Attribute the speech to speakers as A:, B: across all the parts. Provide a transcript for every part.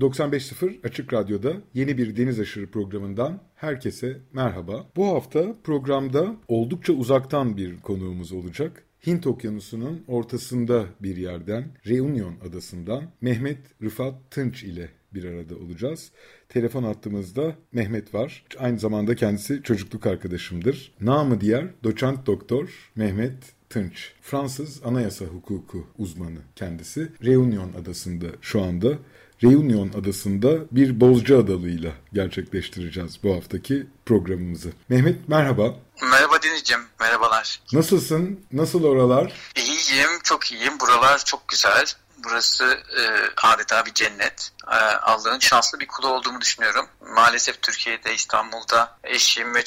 A: 95.0 Açık Radyo'da yeni bir Deniz Aşırı programından herkese merhaba. Bu hafta programda oldukça uzaktan bir konuğumuz olacak. Hint Okyanusu'nun ortasında bir yerden, Reunion Adası'ndan Mehmet Rıfat Tınç ile bir arada olacağız. Telefon attığımızda Mehmet var. Aynı zamanda kendisi çocukluk arkadaşımdır. Namı diğer doçent doktor Mehmet Tınç. Fransız anayasa hukuku uzmanı kendisi. Reunion Adası'nda şu anda Reunion adasında bir Bozca adalıyla gerçekleştireceğiz bu haftaki programımızı. Mehmet merhaba.
B: Merhaba Deniz'ciğim, merhabalar.
A: Nasılsın? Nasıl oralar?
B: İyiyim, çok iyiyim. Buralar çok güzel. Burası e, adeta bir cennet. E, Allah'ın şanslı bir kulu olduğumu düşünüyorum. Maalesef Türkiye'de, İstanbul'da eşim ve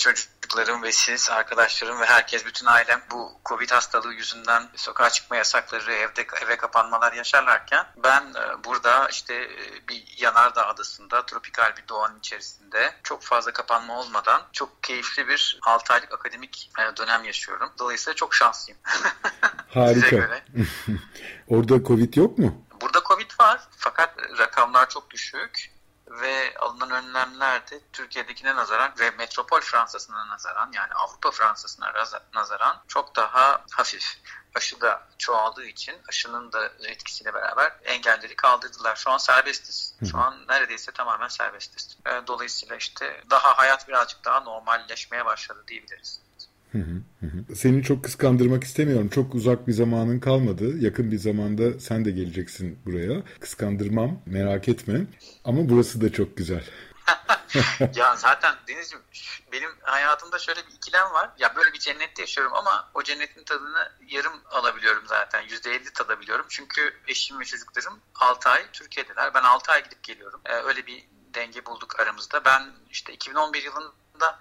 B: çocuklarım ve siz, arkadaşlarım ve herkes, bütün ailem bu Covid hastalığı yüzünden sokağa çıkma yasakları, evde eve kapanmalar yaşarlarken ben e, burada işte e, bir yanardağ adasında, tropikal bir doğanın içerisinde çok fazla kapanma olmadan çok keyifli bir 6 aylık akademik e, dönem yaşıyorum. Dolayısıyla çok şanslıyım.
A: Harika. Orada Covid yok mu?
B: Burada Covid var fakat rakamlar çok düşük ve alınan önlemler de Türkiye'dekine nazaran ve metropol Fransa'sına nazaran yani Avrupa Fransa'sına nazaran çok daha hafif. Aşı da çoğaldığı için aşının da etkisiyle beraber engelleri kaldırdılar. Şu an serbestiz. Şu an neredeyse tamamen serbestiz. Dolayısıyla işte daha hayat birazcık daha normalleşmeye başladı diyebiliriz.
A: Seni çok kıskandırmak istemiyorum. Çok uzak bir zamanın kalmadı. Yakın bir zamanda sen de geleceksin buraya. Kıskandırmam, merak etme. Ama burası da çok güzel.
B: ya zaten Deniz'ciğim benim hayatımda şöyle bir ikilem var. Ya böyle bir cennette yaşıyorum ama o cennetin tadını yarım alabiliyorum zaten. %50 tadabiliyorum. Çünkü eşim ve çocuklarım 6 ay Türkiye'deler. Ben 6 ay gidip geliyorum. Ee, öyle bir denge bulduk aramızda. Ben işte 2011 yılında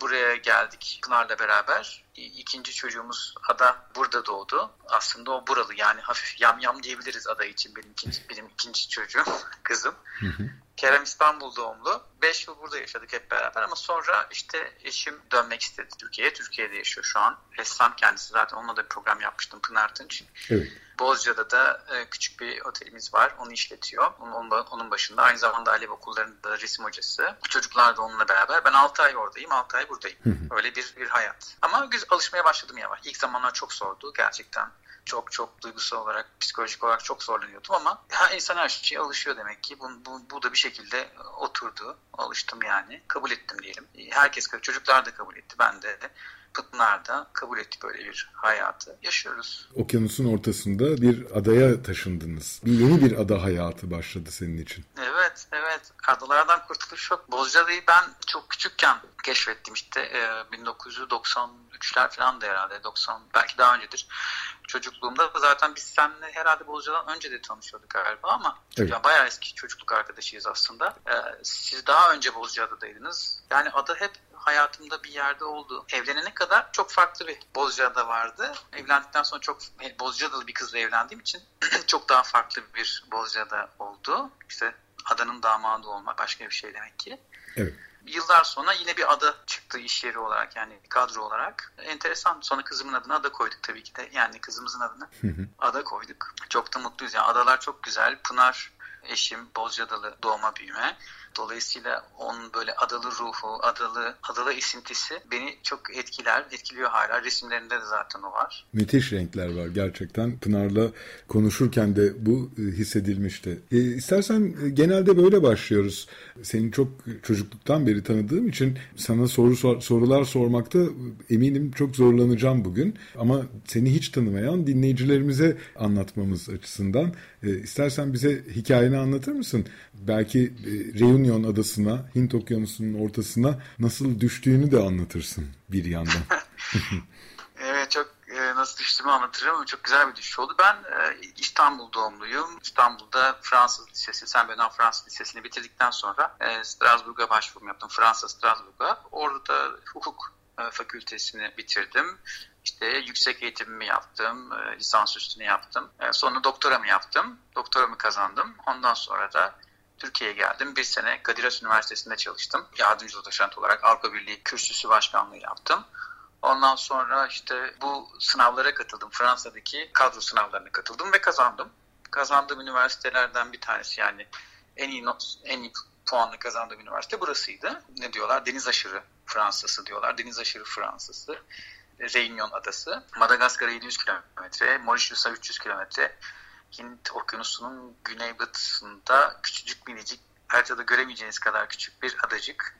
B: buraya geldik Pınar'la beraber. İkinci çocuğumuz Ada burada doğdu. Aslında o buralı yani hafif yam yam diyebiliriz Ada için benim ikinci, benim ikinci çocuğum, kızım. Hı hı. Kerem İstanbul doğumlu. Beş yıl burada yaşadık hep beraber ama sonra işte eşim dönmek istedi Türkiye'ye. Türkiye'de yaşıyor şu an. Ressam kendisi zaten onunla da bir program yapmıştım Pınar Tınç. Evet. Bozca'da da e, küçük bir otelimiz var. Onu işletiyor. Onun, onun başında aynı zamanda Alev okullarında resim hocası. Çocuklar da onunla beraber. Ben 6 ay oradayım, 6 ay buradayım. Öyle bir bir hayat. Ama güzel alışmaya başladım yavaş. İlk zamanlar çok zordu gerçekten. Çok çok duygusal olarak, psikolojik olarak çok zorlanıyordum ama her insan her şeye alışıyor demek ki. Bu, bu, bu da bir şekilde oturdu. Alıştım yani. Kabul ettim diyelim. Herkes, çocuklar da kabul etti. Ben de Pınar'da kabul etti böyle bir hayatı. Yaşıyoruz.
A: Okyanusun ortasında bir adaya taşındınız. Bir yeni bir ada hayatı başladı senin için.
B: Evet, evet. Adalardan kurtuluş yok. Bozcaada'yı ben çok küçükken keşfettim işte. Ee, 1993'ler falan da herhalde. 90 belki daha öncedir. Çocukluğumda zaten biz seninle herhalde Bozcaada'dan önce de tanışıyorduk galiba ama evet. yani bayağı eski çocukluk arkadaşıyız aslında. Ee, siz daha önce Bozcaada'daydınız. Yani ada hep hayatımda bir yerde oldu. Evlenene kadar çok farklı bir Bozcaada vardı. Evlendikten sonra çok Bozcaadalı bir kızla evlendiğim için çok daha farklı bir Bozcaada oldu. İşte adanın damadı olmak başka bir şey demek ki. Evet. Yıllar sonra yine bir ada çıktı iş yeri olarak yani kadro olarak. Enteresan. Sonra kızımın adını ada koyduk tabii ki de. Yani kızımızın adını ada koyduk. Çok da mutluyuz. Yani adalar çok güzel. Pınar eşim Bozcaadalı doğma büyüme. Dolayısıyla onun böyle adalı ruhu, adalı adalı esintisi beni çok etkiler, etkiliyor hala. Resimlerinde de zaten o var.
A: Müthiş renkler var gerçekten. Pınar'la konuşurken de bu e, hissedilmişti. E, istersen e, genelde böyle başlıyoruz. Seni çok çocukluktan beri tanıdığım için sana soru sor, sorular sormakta eminim çok zorlanacağım bugün. Ama seni hiç tanımayan dinleyicilerimize anlatmamız açısından e, istersen bize hikayeni anlatır mısın? Belki e, Reunion adasına, Hint okyanusunun ortasına nasıl düştüğünü de anlatırsın bir yandan.
B: evet çok e, nasıl düştüğümü anlatırım ama çok güzel bir düşüş oldu. Ben e, İstanbul doğumluyum. İstanbul'da Fransız Lisesi, Saint Bernard Fransız Lisesi'ni bitirdikten sonra e, Strasbourg'a başvurum yaptım. Fransa Strasbourg'a. Orada da hukuk e, fakültesini bitirdim. İşte yüksek eğitimimi yaptım, lisans üstünü yaptım. Sonra doktoramı yaptım, doktoramı kazandım. Ondan sonra da Türkiye'ye geldim. Bir sene Kadir Has Üniversitesi'nde çalıştım. Yardımcı doçent olarak Avrupa Birliği kürsüsü başkanlığı yaptım. Ondan sonra işte bu sınavlara katıldım. Fransa'daki kadro sınavlarına katıldım ve kazandım. Kazandığım üniversitelerden bir tanesi yani en iyi not, en iyi puanla kazandığım üniversite burasıydı. Ne diyorlar? Deniz aşırı Fransası diyorlar. Deniz aşırı Fransası. Reunion adası. Madagaskar'a 700 kilometre, Mauritius'a 300 kilometre. Hint okyanusunun güneybatısında küçücük minicik haritada göremeyeceğiniz kadar küçük bir adacık.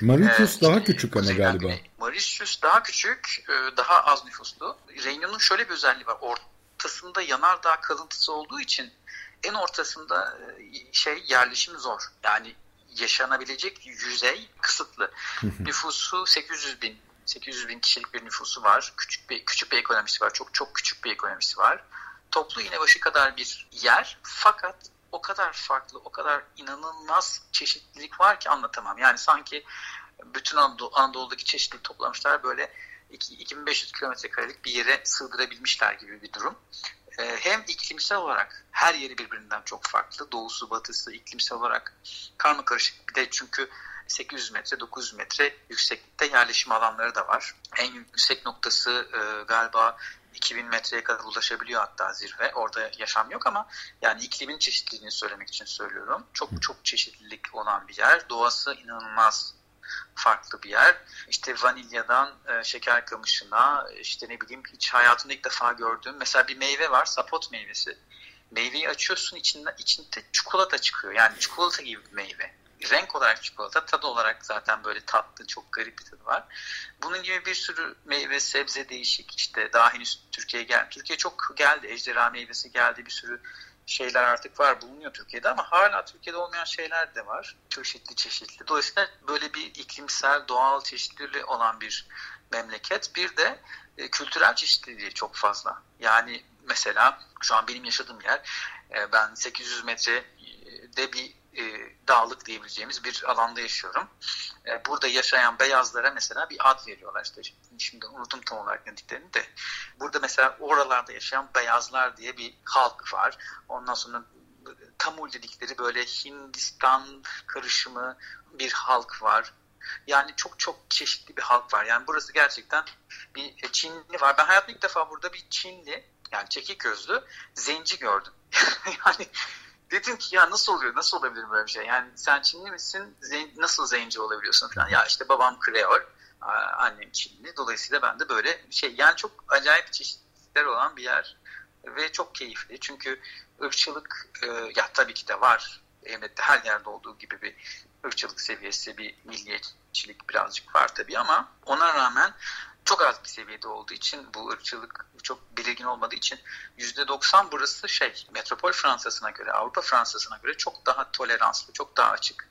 A: Mauritius ee, daha küçük ama galiba. Güney.
B: Mauritius daha küçük, e, daha az nüfuslu. Reunion'un şöyle bir özelliği var. Ortasında yanardağ kalıntısı olduğu için en ortasında e, şey yerleşim zor. Yani yaşanabilecek yüzey kısıtlı. Nüfusu 800 bin 800 bin kişilik bir nüfusu var. Küçük bir küçük bir ekonomisi var. Çok çok küçük bir ekonomisi var. Toplu iğne başı kadar bir yer fakat o kadar farklı, o kadar inanılmaz çeşitlilik var ki anlatamam. Yani sanki bütün Anadolu, Anadolu'daki çeşitlilik toplamışlar böyle 2500 kilometre karelik bir yere sığdırabilmişler gibi bir durum. Ee, hem iklimsel olarak her yeri birbirinden çok farklı. Doğusu, batısı, iklimsel olarak karma karışık. Bir de çünkü 800 metre, 900 metre yükseklikte yerleşim alanları da var. En yüksek noktası e, galiba 2000 metreye kadar ulaşabiliyor hatta zirve. Orada yaşam yok ama yani iklimin çeşitliliğini söylemek için söylüyorum. Çok çok çeşitlilik olan bir yer. Doğası inanılmaz farklı bir yer. İşte vanilyadan e, şeker kamışına işte ne bileyim hiç hayatımda ilk defa gördüğüm mesela bir meyve var sapot meyvesi. Meyveyi açıyorsun içinde, içinde çikolata çıkıyor. Yani çikolata gibi bir meyve renk olarak çikolata, tadı olarak zaten böyle tatlı, çok garip bir tadı var. Bunun gibi bir sürü meyve, sebze değişik işte daha henüz Türkiye'ye gel. Türkiye çok geldi, ejderha meyvesi geldi, bir sürü şeyler artık var, bulunuyor Türkiye'de ama hala Türkiye'de olmayan şeyler de var. Çeşitli çeşitli. Dolayısıyla böyle bir iklimsel, doğal çeşitliliği olan bir memleket. Bir de e, kültürel çeşitliliği çok fazla. Yani mesela şu an benim yaşadığım yer, e, ben 800 metrede bir e, dağlık diyebileceğimiz bir alanda yaşıyorum. E, burada yaşayan beyazlara mesela bir ad veriyorlar işte şimdi unuttum tam olarak dediklerini de. Burada mesela oralarda yaşayan beyazlar diye bir halk var. Ondan sonra Tamul dedikleri böyle Hindistan karışımı bir halk var. Yani çok çok çeşitli bir halk var. Yani burası gerçekten bir Çinli var. Ben hayatımda ilk defa burada bir Çinli yani çekik gözlü zenci gördüm. yani dedim ki ya nasıl oluyor, nasıl olabilir böyle bir şey? Yani sen Çinli misin, zen, nasıl zenci olabiliyorsun falan. Ya işte babam Kreol, annem Çinli. Dolayısıyla ben de böyle şey, yani çok acayip çeşitler olan bir yer ve çok keyifli. Çünkü ırkçılık e, ya tabii ki de var. Elbette her yerde olduğu gibi bir ırkçılık seviyesi, bir milliyetçilik birazcık var tabii ama ona rağmen çok az bir seviyede olduğu için bu ırkçılık çok belirgin olmadığı için %90 burası şey metropol Fransa'sına göre Avrupa Fransa'sına göre çok daha toleranslı, çok daha açık.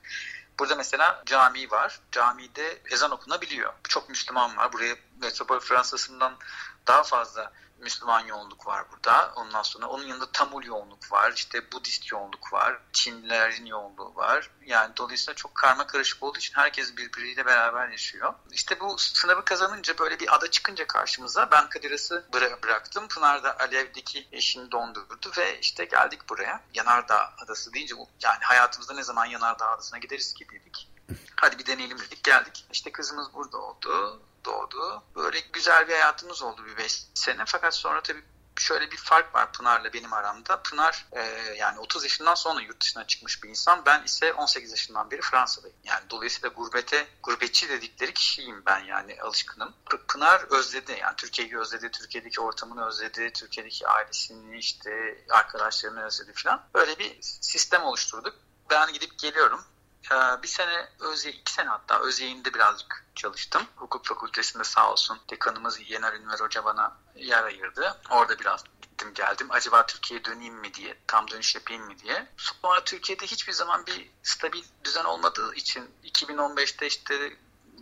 B: Burada mesela cami var. Camide ezan okunabiliyor. Çok Müslüman var. Buraya metropol Fransa'sından daha fazla Müslüman yoğunluk var burada. Ondan sonra onun yanında Tamul yoğunluk var. İşte Budist yoğunluk var. Çinlilerin yoğunluğu var. Yani dolayısıyla çok karma karışık olduğu için herkes birbiriyle beraber yaşıyor. İşte bu sınavı kazanınca böyle bir ada çıkınca karşımıza ben Kadiras'ı bıraktım. Pınar da Alev'deki eşini dondurdu ve işte geldik buraya. Yanardağ Adası deyince yani hayatımızda ne zaman Yanardağ Adası'na gideriz ki dedik. Hadi bir deneyelim dedik geldik. İşte kızımız burada oldu doğdu. Böyle güzel bir hayatımız oldu bir beş sene. Fakat sonra tabii şöyle bir fark var Pınar'la benim aramda. Pınar e, yani 30 yaşından sonra yurt dışına çıkmış bir insan. Ben ise 18 yaşından beri Fransa'dayım. Yani dolayısıyla gurbete, gurbetçi dedikleri kişiyim ben yani alışkınım. Pınar özledi yani Türkiye'yi özledi, Türkiye'deki ortamını özledi, Türkiye'deki ailesini işte arkadaşlarını özledi falan. Böyle bir sistem oluşturduk. Ben gidip geliyorum. Ee, bir sene Özye, iki sene hatta Özyeğin'de birazcık çalıştım. Hukuk fakültesinde sağ olsun dekanımız Yener Ünver Hoca bana yer ayırdı. Orada biraz gittim geldim. Acaba Türkiye'ye döneyim mi diye, tam dönüş yapayım mı diye. Sonra Türkiye'de hiçbir zaman bir stabil düzen olmadığı için 2015'te işte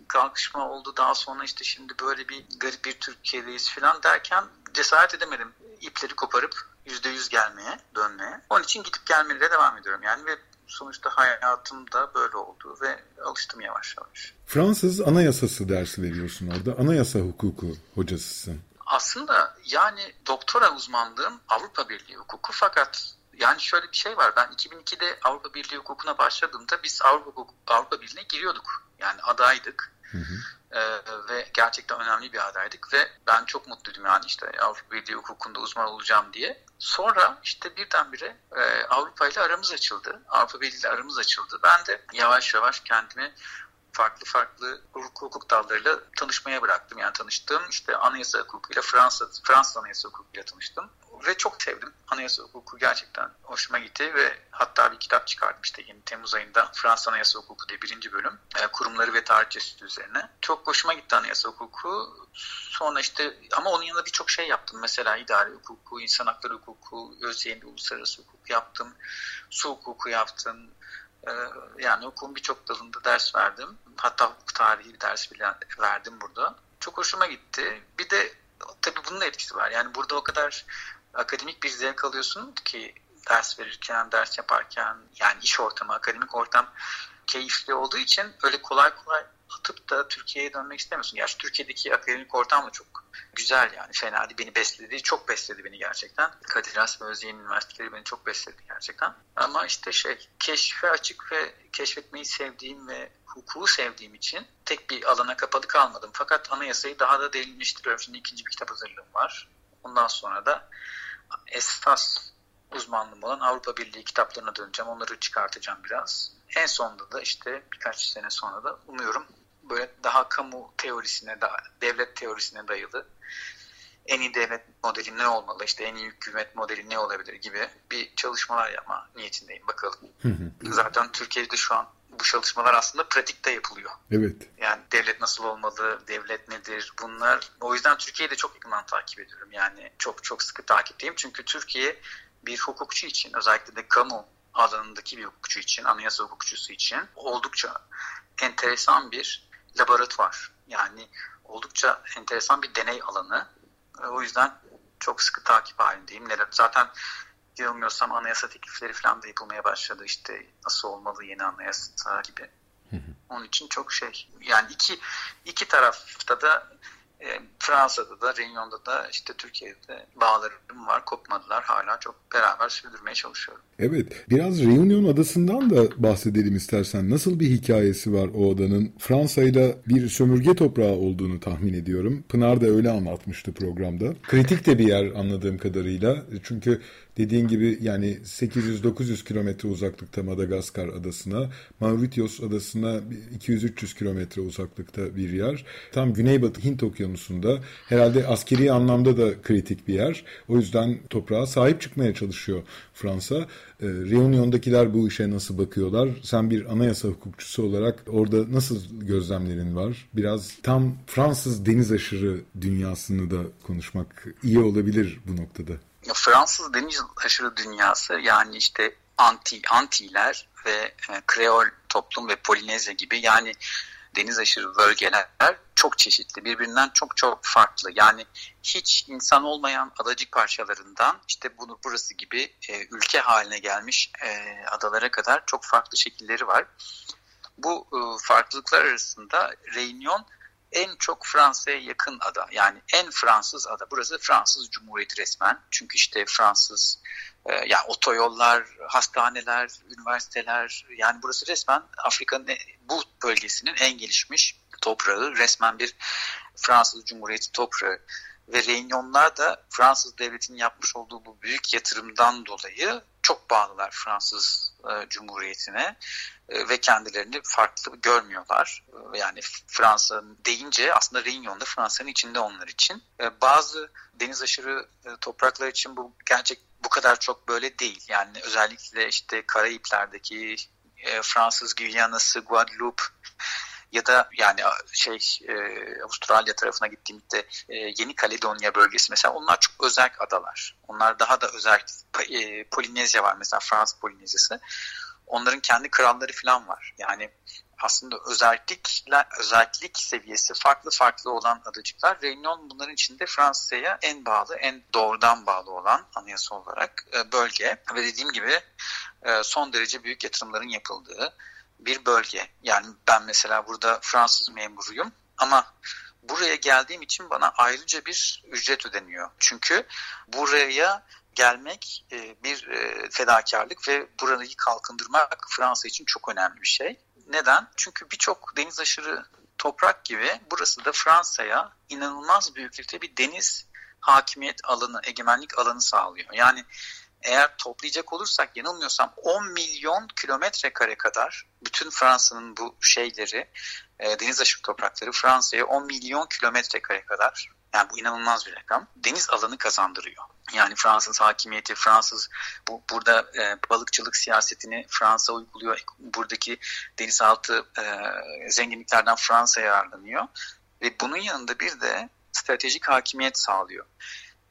B: kalkışma oldu. Daha sonra işte şimdi böyle bir garip bir Türkiye'deyiz falan derken cesaret edemedim. ipleri koparıp %100 gelmeye, dönmeye. Onun için gidip gelmelere devam ediyorum. Yani ve sonuçta hayatımda böyle oldu ve alıştım yavaş yavaş.
A: Fransız anayasası dersi veriyorsun orada. Anayasa hukuku hocasısın.
B: Aslında yani doktora uzmanlığım Avrupa Birliği hukuku fakat yani şöyle bir şey var. Ben 2002'de Avrupa Birliği hukukuna başladığımda biz Avrupa, Avrupa Birliği'ne giriyorduk. Yani adaydık. Hı hı. Ee, ve gerçekten önemli bir adaydık ve ben çok mutluydum yani işte Avrupa Birliği hukukunda uzman olacağım diye. Sonra işte birdenbire e, Avrupa ile aramız açıldı. Avrupa Birliği ile aramız açıldı. Ben de yavaş yavaş kendimi farklı farklı hukuk, hukuk dallarıyla tanışmaya bıraktım. Yani tanıştım işte anayasa hukukuyla Fransa, Fransız anayasa hukukuyla tanıştım. Ve çok sevdim. Anayasa hukuku gerçekten hoşuma gitti ve hatta bir kitap çıkardım yeni Temmuz ayında Fransız Anayasa Hukuku diye birinci bölüm. E, kurumları ve tarihçesi üzerine. Çok hoşuma gitti anayasa hukuku. Sonra işte ama onun yanında birçok şey yaptım. Mesela idari hukuku, insan hakları hukuku, özyeğin uluslararası hukuk yaptım. Su hukuku yaptım. Ee, yani okulun birçok dalında ders verdim. Hatta hukuk tarihi bir ders bile verdim burada. Çok hoşuma gitti. Bir de tabii bunun da etkisi var. Yani burada o kadar akademik bir zevk alıyorsun ki ders verirken, ders yaparken yani iş ortamı, akademik ortam keyifli olduğu için öyle kolay kolay atıp da Türkiye'ye dönmek istemiyorsun. Gerçi Türkiye'deki akademik ortam da çok güzel yani fena değil. Beni besledi, çok besledi beni gerçekten. Kadir Has ve Özyeğin Üniversiteleri beni çok besledi gerçekten. Ama işte şey, keşfe açık ve keşfetmeyi sevdiğim ve hukuku sevdiğim için tek bir alana kapalı kalmadım. Fakat anayasayı daha da derinleştiriyorum. Şimdi ikinci bir kitap hazırlığım var. Ondan sonra da esas uzmanlığım olan Avrupa Birliği kitaplarına döneceğim. Onları çıkartacağım biraz. En sonunda da işte birkaç sene sonra da umuyorum böyle daha kamu teorisine, daha devlet teorisine dayalı en iyi devlet modeli ne olmalı, işte en iyi hükümet modeli ne olabilir gibi bir çalışmalar yapma niyetindeyim. Bakalım. Zaten Türkiye'de şu an bu çalışmalar aslında pratikte yapılıyor.
A: Evet.
B: Yani devlet nasıl olmalı, devlet nedir bunlar. O yüzden Türkiye'yi de çok yakından takip ediyorum. Yani çok çok sıkı takipteyim. Çünkü Türkiye bir hukukçu için özellikle de kamu alanındaki bir hukukçu için, anayasa hukukçusu için oldukça enteresan bir laboratuvar. Yani oldukça enteresan bir deney alanı. O yüzden çok sıkı takip halindeyim. Zaten yanılmıyorsam anayasa teklifleri falan da yapılmaya başladı. İşte nasıl olmalı yeni anayasa gibi. Onun için çok şey. Yani iki iki tarafta da e, Fransa'da da, Reunion'da da, işte Türkiye'de bağlarım var. Kopmadılar. Hala çok beraber sürdürmeye çalışıyorum.
A: Evet. Biraz Reunion adasından da bahsedelim istersen. Nasıl bir hikayesi var o adanın? Fransa ile bir sömürge toprağı olduğunu tahmin ediyorum. Pınar da öyle anlatmıştı programda. Kritik de bir yer anladığım kadarıyla. Çünkü dediğin gibi yani 800-900 kilometre uzaklıkta Madagaskar adasına, Mauritius adasına 200-300 kilometre uzaklıkta bir yer. Tam güneybatı Hint okyanusunda herhalde askeri anlamda da kritik bir yer. O yüzden toprağa sahip çıkmaya çalışıyor Fransa. E, Reunion'dakiler bu işe nasıl bakıyorlar? Sen bir anayasa hukukçusu olarak orada nasıl gözlemlerin var? Biraz tam Fransız deniz aşırı dünyasını da konuşmak iyi olabilir bu noktada.
B: Fransız deniz aşırı dünyası yani işte anti antiler ve e, Kreol toplum ve Polinezya gibi yani deniz aşırı bölgeler çok çeşitli, birbirinden çok çok farklı. Yani hiç insan olmayan adacık parçalarından işte bunu burası gibi e, ülke haline gelmiş e, adalara kadar çok farklı şekilleri var. Bu e, farklılıklar arasında Reunion en çok Fransa'ya yakın ada. Yani en Fransız ada. Burası Fransız Cumhuriyeti resmen. Çünkü işte Fransız e, yani otoyollar, hastaneler, üniversiteler yani burası resmen Afrika'nın e, bu bölgesinin en gelişmiş toprağı. Resmen bir Fransız Cumhuriyeti toprağı ve Reunionlar da Fransız devletinin yapmış olduğu bu büyük yatırımdan dolayı çok bağlılar Fransız e, Cumhuriyeti'ne e, ve kendilerini farklı görmüyorlar. E, yani Fransa deyince aslında Reunion da Fransa'nın içinde onlar için. E, bazı deniz aşırı e, topraklar için bu gerçek bu kadar çok böyle değil. Yani özellikle işte Karayipler'deki e, Fransız Guyana'sı, Guadeloupe ya da yani şey e, Avustralya tarafına gittiğimde e, Yeni Kaledonya bölgesi mesela onlar çok özel adalar. Onlar daha da özel e, Polinezya var mesela Fransız Polinezyası. Onların kendi kralları falan var. Yani aslında özellikler, özellik seviyesi farklı farklı olan adacıklar. Réunion bunların içinde Fransa'ya en bağlı, en doğrudan bağlı olan anayasa olarak e, bölge ve dediğim gibi e, son derece büyük yatırımların yapıldığı bir bölge. Yani ben mesela burada Fransız memuruyum ama buraya geldiğim için bana ayrıca bir ücret ödeniyor. Çünkü buraya gelmek e, bir e, fedakarlık ve burayı kalkındırmak Fransa için çok önemli bir şey. Neden? Çünkü birçok deniz aşırı toprak gibi burası da Fransa'ya inanılmaz büyüklükte bir deniz hakimiyet alanı, egemenlik alanı sağlıyor. Yani eğer toplayacak olursak yanılmıyorsam 10 milyon kilometre kare kadar bütün Fransa'nın bu şeyleri e, deniz aşırı toprakları Fransa'ya 10 milyon kilometre kare kadar yani bu inanılmaz bir rakam. Deniz alanı kazandırıyor. Yani Fransız hakimiyeti, Fransız bu, burada e, balıkçılık siyasetini Fransa uyguluyor. Buradaki denizaltı e, zenginliklerden Fransa yararlanıyor. Ve bunun yanında bir de stratejik hakimiyet sağlıyor.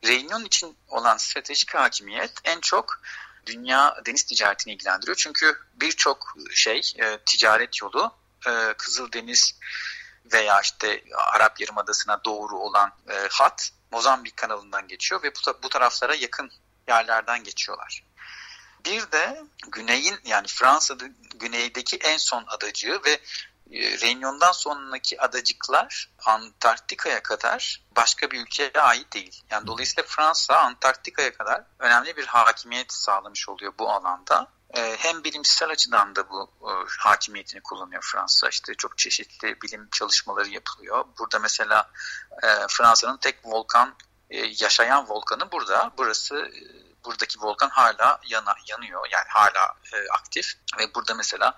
B: Reunion için olan stratejik hakimiyet en çok dünya deniz ticaretini ilgilendiriyor. Çünkü birçok şey e, ticaret yolu e, Kızıldeniz veya işte Arap Yarımadası'na doğru olan e, hat Mozambik kanalından geçiyor ve bu, bu taraflara yakın yerlerden geçiyorlar. Bir de güneyin yani Fransa'da güneydeki en son adacığı ve e, Reunion'dan sonraki adacıklar Antarktika'ya kadar başka bir ülkeye ait değil. Yani dolayısıyla Fransa Antarktika'ya kadar önemli bir hakimiyet sağlamış oluyor bu alanda. E, hem bilimsel açıdan da bu e, hakimiyetini kullanıyor Fransa. İşte çok çeşitli bilim çalışmaları yapılıyor. Burada mesela Fransa'nın tek volkan yaşayan volkanı burada. Burası buradaki volkan hala yana, yanıyor yani hala aktif ve burada mesela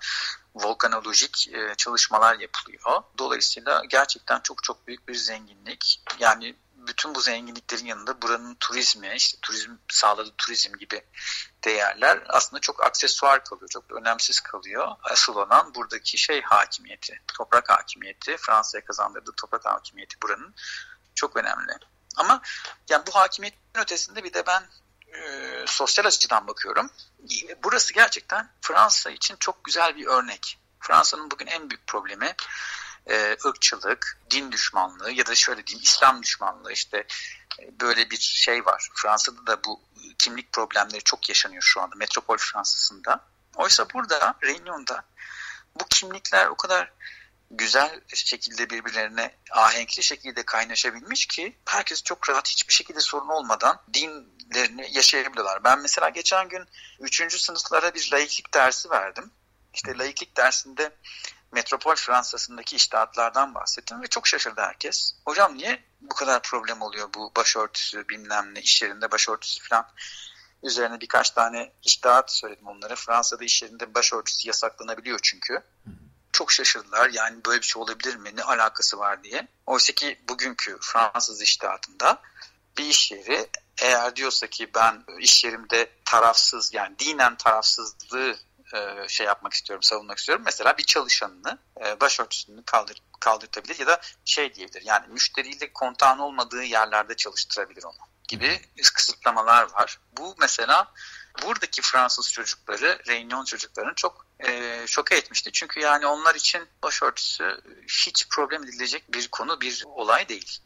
B: volkanolojik e, çalışmalar yapılıyor. Dolayısıyla gerçekten çok çok büyük bir zenginlik. Yani bütün bu zenginliklerin yanında buranın turizmi, işte turizm sağladığı turizm gibi değerler aslında çok aksesuar kalıyor, çok önemsiz kalıyor. Asıl olan buradaki şey hakimiyeti, toprak hakimiyeti, Fransa'ya kazandırdığı toprak hakimiyeti buranın çok önemli. Ama yani bu hakimiyetin ötesinde bir de ben e, sosyal açıdan bakıyorum. Burası gerçekten Fransa için çok güzel bir örnek. Fransa'nın bugün en büyük problemi e, ırkçılık, din düşmanlığı ya da şöyle diyeyim İslam düşmanlığı işte e, böyle bir şey var. Fransa'da da bu kimlik problemleri çok yaşanıyor şu anda metropol Fransa'sında. Oysa burada Reunion'da bu kimlikler o kadar güzel şekilde birbirlerine ahenkli şekilde kaynaşabilmiş ki herkes çok rahat hiçbir şekilde sorun olmadan dinlerini yaşayabiliyorlar. Ben mesela geçen gün 3. sınıflara bir laiklik dersi verdim. İşte laiklik dersinde Metropol Fransa'sındaki iştahatlardan bahsettim ve çok şaşırdı herkes. Hocam niye bu kadar problem oluyor bu başörtüsü bilmem ne iş yerinde başörtüsü falan üzerine birkaç tane iştahat söyledim onlara. Fransa'da iş yerinde başörtüsü yasaklanabiliyor çünkü çok şaşırdılar. Yani böyle bir şey olabilir mi? Ne alakası var diye. Oysa ki bugünkü Fransız iştihatında bir iş yeri eğer diyorsa ki ben iş yerimde tarafsız yani dinen tarafsızlığı e, şey yapmak istiyorum, savunmak istiyorum. Mesela bir çalışanını e, başörtüsünü kaldır, kaldırtabilir ya da şey diyebilir. Yani müşteriyle kontağın olmadığı yerlerde çalıştırabilir onu gibi kısıtlamalar var. Bu mesela buradaki Fransız çocukları, Reunion çocuklarını çok e, şoka etmişti. Çünkü yani onlar için başörtüsü hiç problem edilecek bir konu, bir olay değil.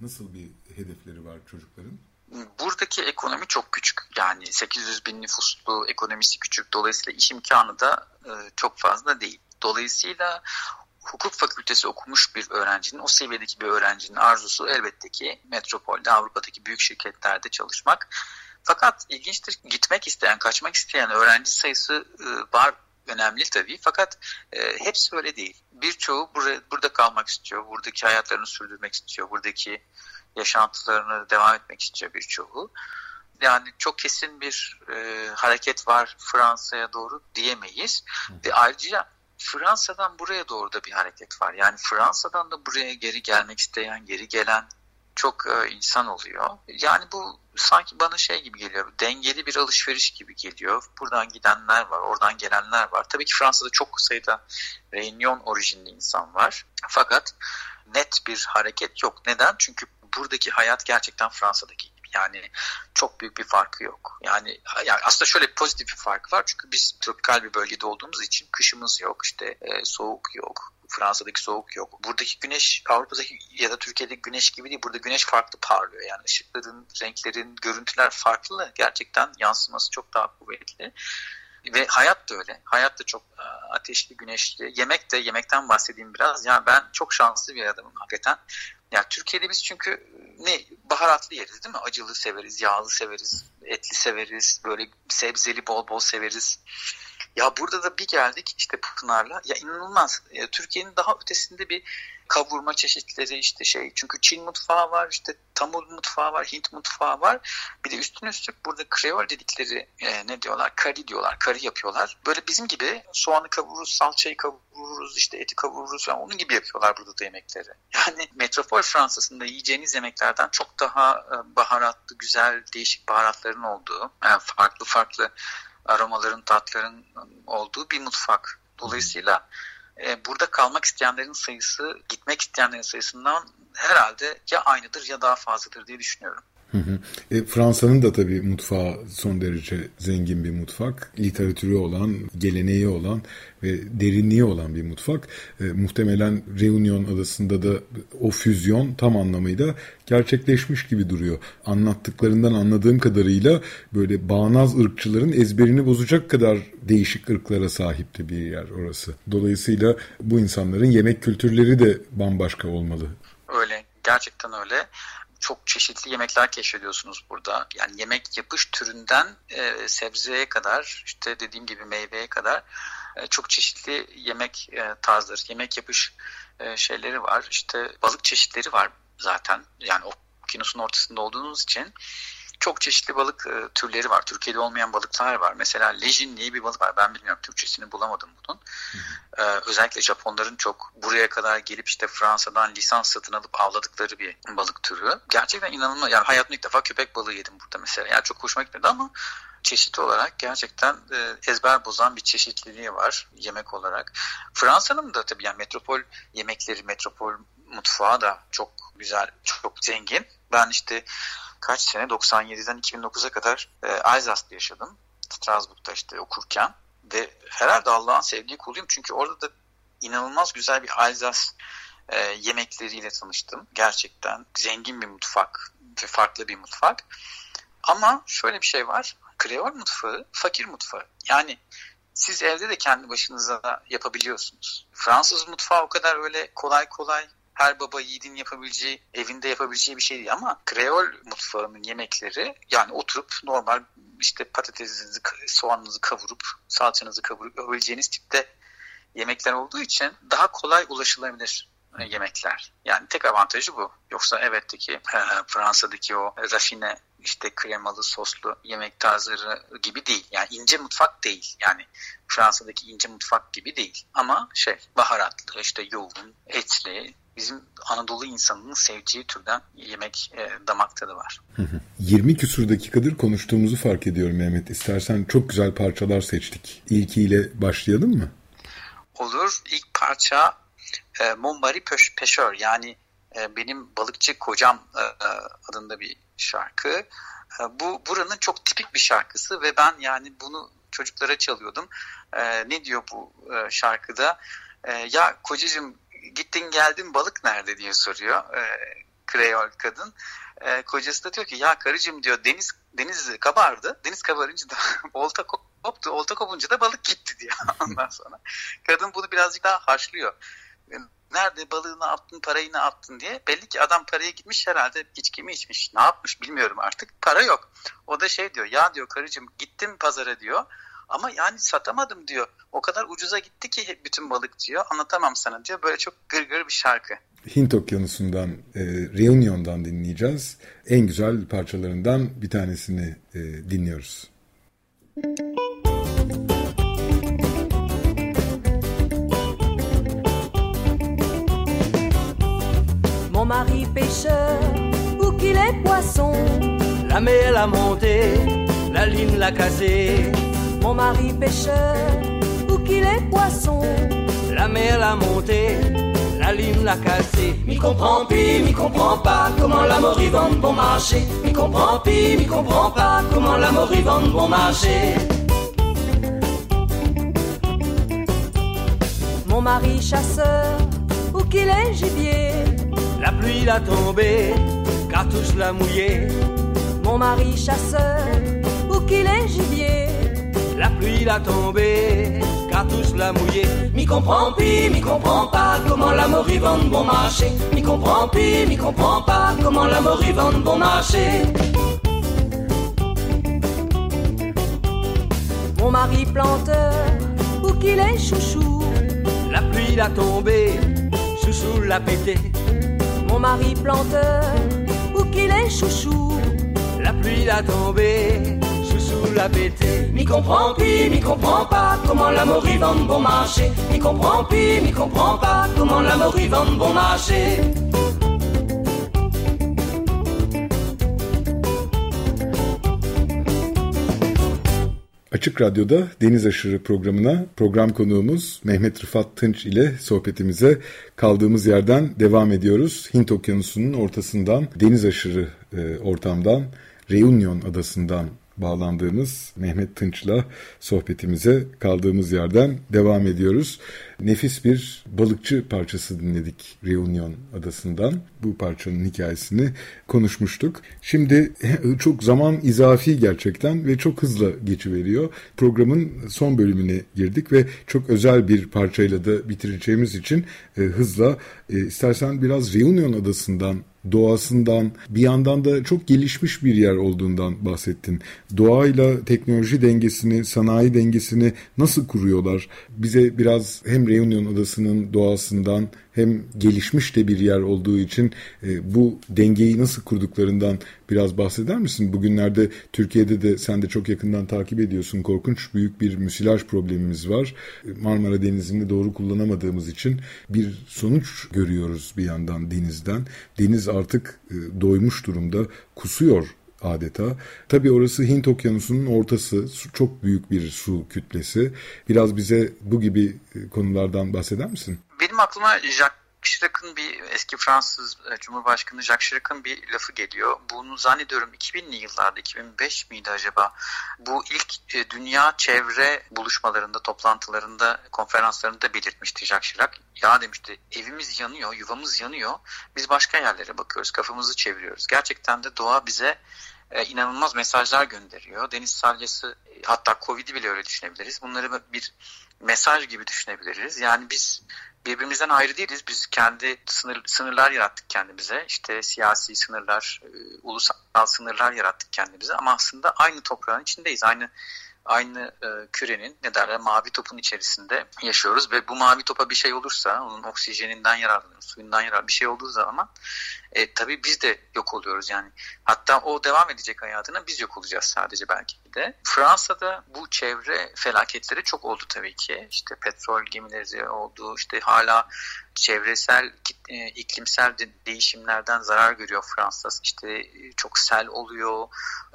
A: Nasıl bir hedefleri var çocukların?
B: Buradaki ekonomi çok küçük. Yani 800 bin nüfuslu ekonomisi küçük. Dolayısıyla iş imkanı da e, çok fazla değil. Dolayısıyla hukuk fakültesi okumuş bir öğrencinin, o seviyedeki bir öğrencinin arzusu elbette ki metropolde, Avrupa'daki büyük şirketlerde çalışmak. Fakat ilginçtir gitmek isteyen, kaçmak isteyen öğrenci sayısı e, var önemli tabii. Fakat e, hepsi öyle değil. Birçoğu buraya, burada kalmak istiyor, buradaki hayatlarını sürdürmek istiyor, buradaki yaşantılarını devam etmek istiyor birçoğu. Yani çok kesin bir e, hareket var Fransa'ya doğru diyemeyiz. Ve ayrıca Fransa'dan buraya doğru da bir hareket var. Yani Fransa'dan da buraya geri gelmek isteyen, geri gelen çok e, insan oluyor. Yani bu sanki bana şey gibi geliyor. Dengeli bir alışveriş gibi geliyor. Buradan gidenler var, oradan gelenler var. Tabii ki Fransa'da çok sayıda Reunion orijinli insan var. Fakat net bir hareket yok. Neden? Çünkü buradaki hayat gerçekten Fransa'daki gibi. Yani çok büyük bir farkı yok. Yani, yani aslında şöyle pozitif bir farkı var. Çünkü biz tropikal bir bölgede olduğumuz için kışımız yok. işte e, soğuk yok. Fransa'daki soğuk yok. Buradaki güneş Avrupa'daki ya da Türkiye'deki güneş gibi değil. Burada güneş farklı parlıyor. Yani ışıkların, renklerin, görüntüler farklı. Gerçekten yansıması çok daha kuvvetli. Ve hayat da öyle. Hayat da çok e, ateşli, güneşli. Yemek de, yemekten bahsedeyim biraz. Yani ben çok şanslı bir adamım hakikaten. Ya Türkiye'de biz çünkü ne baharatlı yeriz değil mi? Acılı severiz, yağlı severiz, etli severiz, böyle sebzeli bol bol severiz. Ya burada da bir geldik işte Pınar'la. Ya inanılmaz. Türkiye'nin daha ötesinde bir kavurma çeşitleri işte şey. Çünkü Çin mutfağı var, işte Tamil mutfağı var, Hint mutfağı var. Bir de üstüne üstlük burada Kreol dedikleri e, ne diyorlar? Kari diyorlar. Kari yapıyorlar. Böyle bizim gibi soğanı kavururuz, salçayı kavururuz, işte eti kavururuz falan. Onun gibi yapıyorlar burada da yemekleri. Yani metropol Fransa'sında yiyeceğiniz yemeklerden çok daha e, baharatlı, güzel, değişik baharatların olduğu, yani farklı farklı aromaların, tatların olduğu bir mutfak. Dolayısıyla e, burada kalmak isteyenlerin sayısı, gitmek isteyenlerin sayısından herhalde ya aynıdır ya daha fazladır diye düşünüyorum.
A: Hı hı. E, Fransa'nın da tabii mutfağı son derece zengin bir mutfak. Literatürü olan, geleneği olan ve derinliği olan bir mutfak. E, muhtemelen Reunion adasında da o füzyon tam anlamıyla gerçekleşmiş gibi duruyor. Anlattıklarından anladığım kadarıyla böyle bağnaz ırkçıların ezberini bozacak kadar değişik ırklara sahipti bir yer orası. Dolayısıyla bu insanların yemek kültürleri de bambaşka olmalı.
B: Öyle, gerçekten öyle çok çeşitli yemekler keşfediyorsunuz burada. Yani yemek yapış türünden e, sebzeye kadar işte dediğim gibi meyveye kadar e, çok çeşitli yemek e, tarzları, yemek yapış e, şeyleri var. İşte balık çeşitleri var zaten. Yani okyanusun ortasında olduğunuz için çok çeşitli balık e, türleri var. Türkiye'de olmayan balıklar var. Mesela lejin diye bir balık var. Ben bilmiyorum Türkçesini bulamadım bunun. Ee, özellikle Japonların çok buraya kadar gelip işte Fransa'dan lisans satın alıp avladıkları bir balık türü. Gerçekten inanılmaz. Yani hayatımda ilk defa köpek balığı yedim burada mesela. Yani çok hoşuma gitmedi ama çeşit olarak gerçekten e, ezber bozan bir çeşitliliği var yemek olarak. Fransa'nın da tabii yani metropol yemekleri, metropol mutfağı da çok güzel, çok zengin. Ben işte kaç sene 97'den 2009'a kadar e, Alsace'da yaşadım. Strasbourg'da işte okurken ve herhalde Allah'ın sevdiği kuluyum çünkü orada da inanılmaz güzel bir Alsace e, yemekleriyle tanıştım. Gerçekten zengin bir mutfak ve farklı bir mutfak. Ama şöyle bir şey var. Kreol mutfağı fakir mutfağı. Yani siz evde de kendi başınıza yapabiliyorsunuz. Fransız mutfağı o kadar öyle kolay kolay her baba yiğidin yapabileceği, evinde yapabileceği bir şey değil ama Kreol mutfağının yemekleri yani oturup normal işte patatesinizi, soğanınızı kavurup, salçanızı kavurup yapabileceğiniz tipte yemekler olduğu için daha kolay ulaşılabilir yemekler. Yani tek avantajı bu. Yoksa evetteki e, Fransa'daki o rafine işte kremalı soslu yemek tarzları gibi değil. Yani ince mutfak değil. Yani Fransa'daki ince mutfak gibi değil. Ama şey baharatlı işte yoğun, etli bizim Anadolu insanının seveceği türden yemek e, damak tadı var.
A: 20 küsur dakikadır konuştuğumuzu fark ediyorum Mehmet. İstersen çok güzel parçalar seçtik. İlkiyle başlayalım mı?
B: Olur. İlk parça e, Montbari Pêcheur yani e, benim balıkçı kocam e, e, adında bir şarkı. E, bu buranın çok tipik bir şarkısı ve ben yani bunu çocuklara çalıyordum. E, ne diyor bu e, şarkıda? E, ya kocacığım gittin geldin balık nerede diye soruyor e, Kreol kadın. E, kocası da diyor ki ya karıcığım diyor deniz deniz kabardı. Deniz kabarınca da olta koptu. Olta kopunca da balık gitti diyor ondan sonra. Kadın bunu birazcık daha harçlıyor. Nerede balığını attın, parayı ne attın diye. Belli ki adam paraya gitmiş herhalde içki mi içmiş. Ne yapmış bilmiyorum artık. Para yok. O da şey diyor ya diyor karıcığım gittim pazara diyor. Ama yani satamadım diyor. O kadar ucuza gitti ki bütün balık diyor. Anlatamam sana diyor. Böyle çok gırgır bir şarkı.
A: Hint Okyanusu'ndan, e, Reunion'dan dinleyeceğiz. En güzel parçalarından bir tanesini e, dinliyoruz.
C: Mon mari pêcheur, où qu'il est poisson, la mer l'a monté, la ligne l'a cassé. Mon mari pêcheur, où qu'il est poisson, la mer l'a monté, la ligne l'a cassé. Mi comprend pis, mi comprend pas comment la moribonde bon marché. Mi comprend pis, mi comprend pas comment la moribonde bon marché. Mon mari chasseur, où qu'il est gibier, la pluie l'a tombé, cartouche l'a mouillé. Mon mari chasseur, où qu'il est gibier, la pluie l'a tombé, cartouche l'a mouillé. Mi comprend pis, mi comprend pas comment la moribonde bon marché. Mi comprend pis, mi comprend pas comment la moribonde bon marché. Mon mari planteur, où qu'il est chouchou, la pluie l'a tombé, chouchou l'a pété. Mon mari planteur, où qu'il est chouchou, la pluie l'a tombé, chouchou l'a pété. Mi comprend pis, mi comprend pas comment la moribonde bon marché. Mi comprend pis, mi comprend pas comment la moribonde bon marché.
A: Açık Radyo'da Deniz Aşırı programına program konuğumuz Mehmet Rıfat Tınç ile sohbetimize kaldığımız yerden devam ediyoruz. Hint Okyanusu'nun ortasından deniz aşırı e, ortamdan Reunion adasından bağlandığımız Mehmet Tınç'la sohbetimize kaldığımız yerden devam ediyoruz. Nefis bir balıkçı parçası dinledik Reunion adasından. Bu parçanın hikayesini konuşmuştuk. Şimdi çok zaman izafi gerçekten ve çok hızla geçiveriyor. Programın son bölümüne girdik ve çok özel bir parçayla da bitireceğimiz için e, hızla e, istersen biraz Reunion adasından doğasından bir yandan da çok gelişmiş bir yer olduğundan bahsettin. Doğayla teknoloji dengesini, sanayi dengesini nasıl kuruyorlar? Bize biraz hem Reunion Adası'nın doğasından hem gelişmiş de bir yer olduğu için e, bu dengeyi nasıl kurduklarından biraz bahseder misin? Bugünlerde Türkiye'de de sen de çok yakından takip ediyorsun. Korkunç büyük bir müsilaj problemimiz var. Marmara Denizi'ni doğru kullanamadığımız için bir sonuç görüyoruz bir yandan denizden. Deniz artık e, doymuş durumda, kusuyor adeta. Tabii orası Hint Okyanusu'nun ortası, çok büyük bir su kütlesi. Biraz bize bu gibi e, konulardan bahseder misin?
B: Benim aklıma Jacques Chirac'ın bir eski Fransız e, Cumhurbaşkanı Jacques Chirac'ın bir lafı geliyor. Bunu zannediyorum 2000'li yıllarda 2005 miydi acaba? Bu ilk e, dünya çevre buluşmalarında, toplantılarında, konferanslarında belirtmişti Jacques Chirac. Ya demişti evimiz yanıyor, yuvamız yanıyor. Biz başka yerlere bakıyoruz, kafamızı çeviriyoruz. Gerçekten de doğa bize e, inanılmaz mesajlar gönderiyor. Deniz salyası hatta Covid'i bile öyle düşünebiliriz. Bunları bir mesaj gibi düşünebiliriz. Yani biz birbirimizden ayrı değiliz. Biz kendi sınır, sınırlar yarattık kendimize. İşte siyasi sınırlar, e, ulusal sınırlar yarattık kendimize. Ama aslında aynı toprağın içindeyiz. Aynı aynı e, kürenin ne derler mavi topun içerisinde yaşıyoruz ve bu mavi topa bir şey olursa onun oksijeninden yararlanıyoruz, suyundan yarar bir şey olduğu zaman e, tabii biz de yok oluyoruz yani. Hatta o devam edecek hayatına biz yok olacağız sadece belki de. Fransa'da bu çevre felaketleri çok oldu tabii ki. İşte petrol gemileri oldu. İşte hala çevresel e, iklimsel de, değişimlerden zarar görüyor Fransa. İşte e, çok sel oluyor.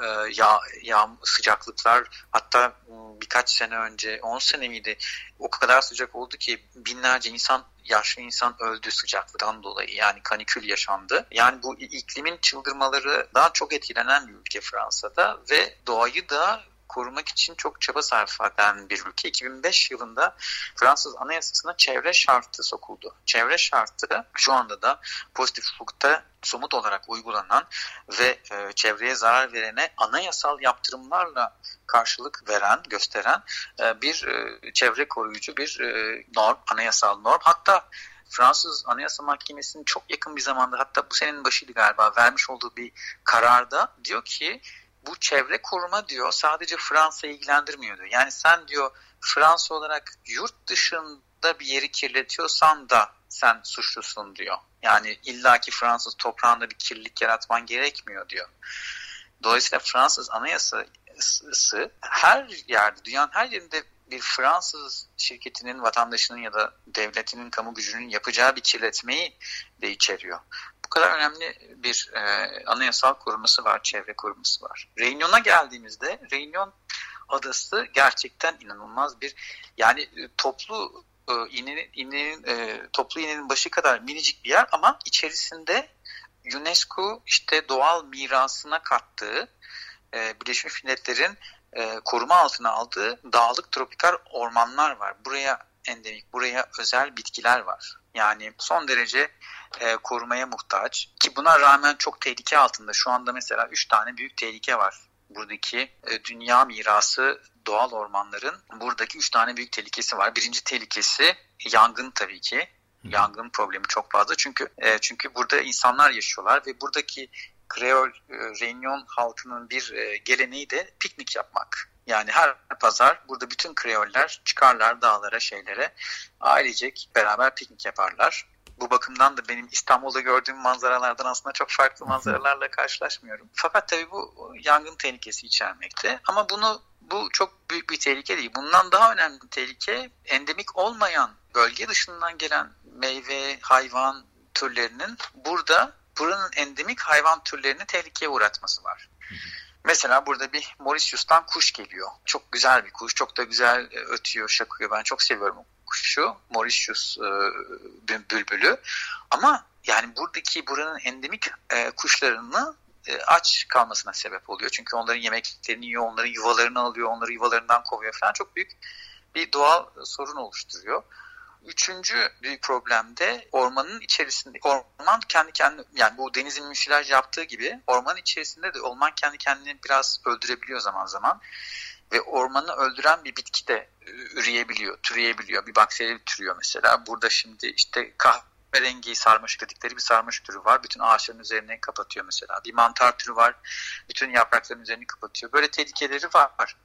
B: E, yağ, yağ sıcaklıklar hatta birkaç sene önce 10 sene miydi o kadar sıcak oldu ki binlerce insan yaşlı insan öldü sıcaklıktan dolayı yani kanikül yaşandı. Yani bu iklimin çıldırmaları daha çok etkilenen bir ülke Fransa'da ve doğayı da korumak için çok çaba sarf eden bir ülke. 2005 yılında Fransız Anayasası'na çevre şartı sokuldu. Çevre şartı şu anda da pozitif hukukta somut olarak uygulanan ve e, çevreye zarar verene anayasal yaptırımlarla karşılık veren, gösteren e, bir e, çevre koruyucu bir e, norm, anayasal norm. Hatta Fransız Anayasa Mahkemesi'nin çok yakın bir zamanda hatta bu senenin başıydı galiba vermiş olduğu bir kararda diyor ki bu çevre koruma diyor sadece Fransa'yı ilgilendirmiyor diyor. Yani sen diyor Fransa olarak yurt dışında bir yeri kirletiyorsan da sen suçlusun diyor. Yani illaki Fransız toprağında bir kirlilik yaratman gerekmiyor diyor. Dolayısıyla Fransız anayasası her yerde, dünyanın her yerinde bir Fransız şirketinin, vatandaşının ya da devletinin, kamu gücünün yapacağı bir kirletmeyi de içeriyor. Kadar önemli bir e, anayasal koruması var, çevre koruması var. Reunion'a geldiğimizde, Reunion adası gerçekten inanılmaz bir, yani toplu e, iğnenin e, toplu iğnenin başı kadar minicik bir yer ama içerisinde UNESCO işte doğal mirasına kattığı e, Birleşmiş Milletler'in e, koruma altına aldığı dağlık tropikal ormanlar var. Buraya endemik, buraya özel bitkiler var. Yani son derece e, korumaya muhtaç ki buna rağmen çok tehlike altında. Şu anda mesela 3 tane büyük tehlike var. Buradaki e, dünya mirası doğal ormanların buradaki 3 tane büyük tehlikesi var. Birinci tehlikesi yangın tabii ki. Yangın problemi çok fazla çünkü e, çünkü burada insanlar yaşıyorlar ve buradaki Kreol e, Reunion halkının bir e, geleneği de piknik yapmak. Yani her pazar burada bütün Kreoller çıkarlar dağlara şeylere ailecek beraber piknik yaparlar. Bu bakımdan da benim İstanbul'da gördüğüm manzaralardan aslında çok farklı manzaralarla karşılaşmıyorum. Fakat tabii bu yangın tehlikesi içermekte. Ama bunu bu çok büyük bir tehlike değil. Bundan daha önemli bir tehlike endemik olmayan bölge dışından gelen meyve, hayvan türlerinin burada buranın endemik hayvan türlerini tehlikeye uğratması var. Mesela burada bir Mauritius'tan kuş geliyor. Çok güzel bir kuş. Çok da güzel e, ötüyor, şakıyor. Ben çok seviyorum kuşu. Mauritius e, bülbülü. Ama yani buradaki buranın endemik e, kuşlarını e, aç kalmasına sebep oluyor. Çünkü onların yemeklerini yiyor, onların yuvalarını alıyor, onları yuvalarından kovuyor falan. Çok büyük bir doğal sorun oluşturuyor. Üçüncü büyük problem de ormanın içerisinde orman kendi kendine yani bu denizin müsilaj yaptığı gibi ormanın içerisinde de orman kendi kendini biraz öldürebiliyor zaman zaman ve ormanı öldüren bir bitki de üreyebiliyor, türeyebiliyor. Bir bakteri türüyor mesela. Burada şimdi işte kahverengi sarmaşık dedikleri bir sarmaşık türü var. Bütün ağaçların üzerine kapatıyor mesela. Bir mantar türü var. Bütün yaprakların üzerini kapatıyor. Böyle tehlikeleri var.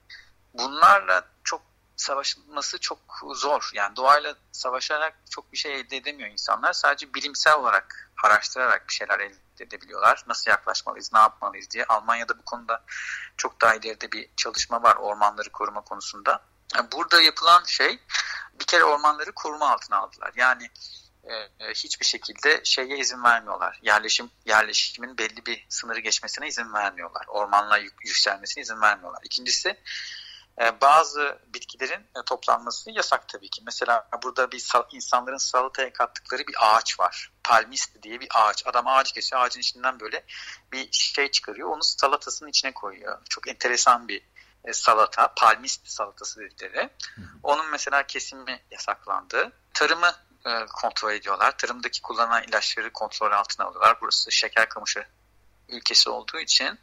B: Bunlarla çok savaşılması çok zor. Yani doğayla savaşarak çok bir şey elde edemiyor insanlar. Sadece bilimsel olarak araştırarak bir şeyler elde edebiliyorlar. Nasıl yaklaşmalıyız, ne yapmalıyız diye. Almanya'da bu konuda çok daha ileride bir çalışma var ormanları koruma konusunda. Burada yapılan şey bir kere ormanları koruma altına aldılar. Yani e, e, hiçbir şekilde şeye izin vermiyorlar. Yerleşim yerleşimin belli bir sınırı geçmesine izin vermiyorlar. Ormanla yükselmesine izin vermiyorlar. İkincisi e, bazı bitkilerin e, toplanması yasak tabii ki. Mesela burada bir insanların salataya kattıkları bir ağaç var. Palmist diye bir ağaç. Adam ağaç kesiyor. Ağacın içinden böyle bir şey çıkarıyor. Onu salatasının içine koyuyor. Çok enteresan bir e, salata. Palmist salatası dedikleri. Onun mesela kesimi yasaklandı. Tarımı kontrol ediyorlar. Tarımdaki kullanılan ilaçları kontrol altına alıyorlar. Burası şeker kamışı ülkesi olduğu için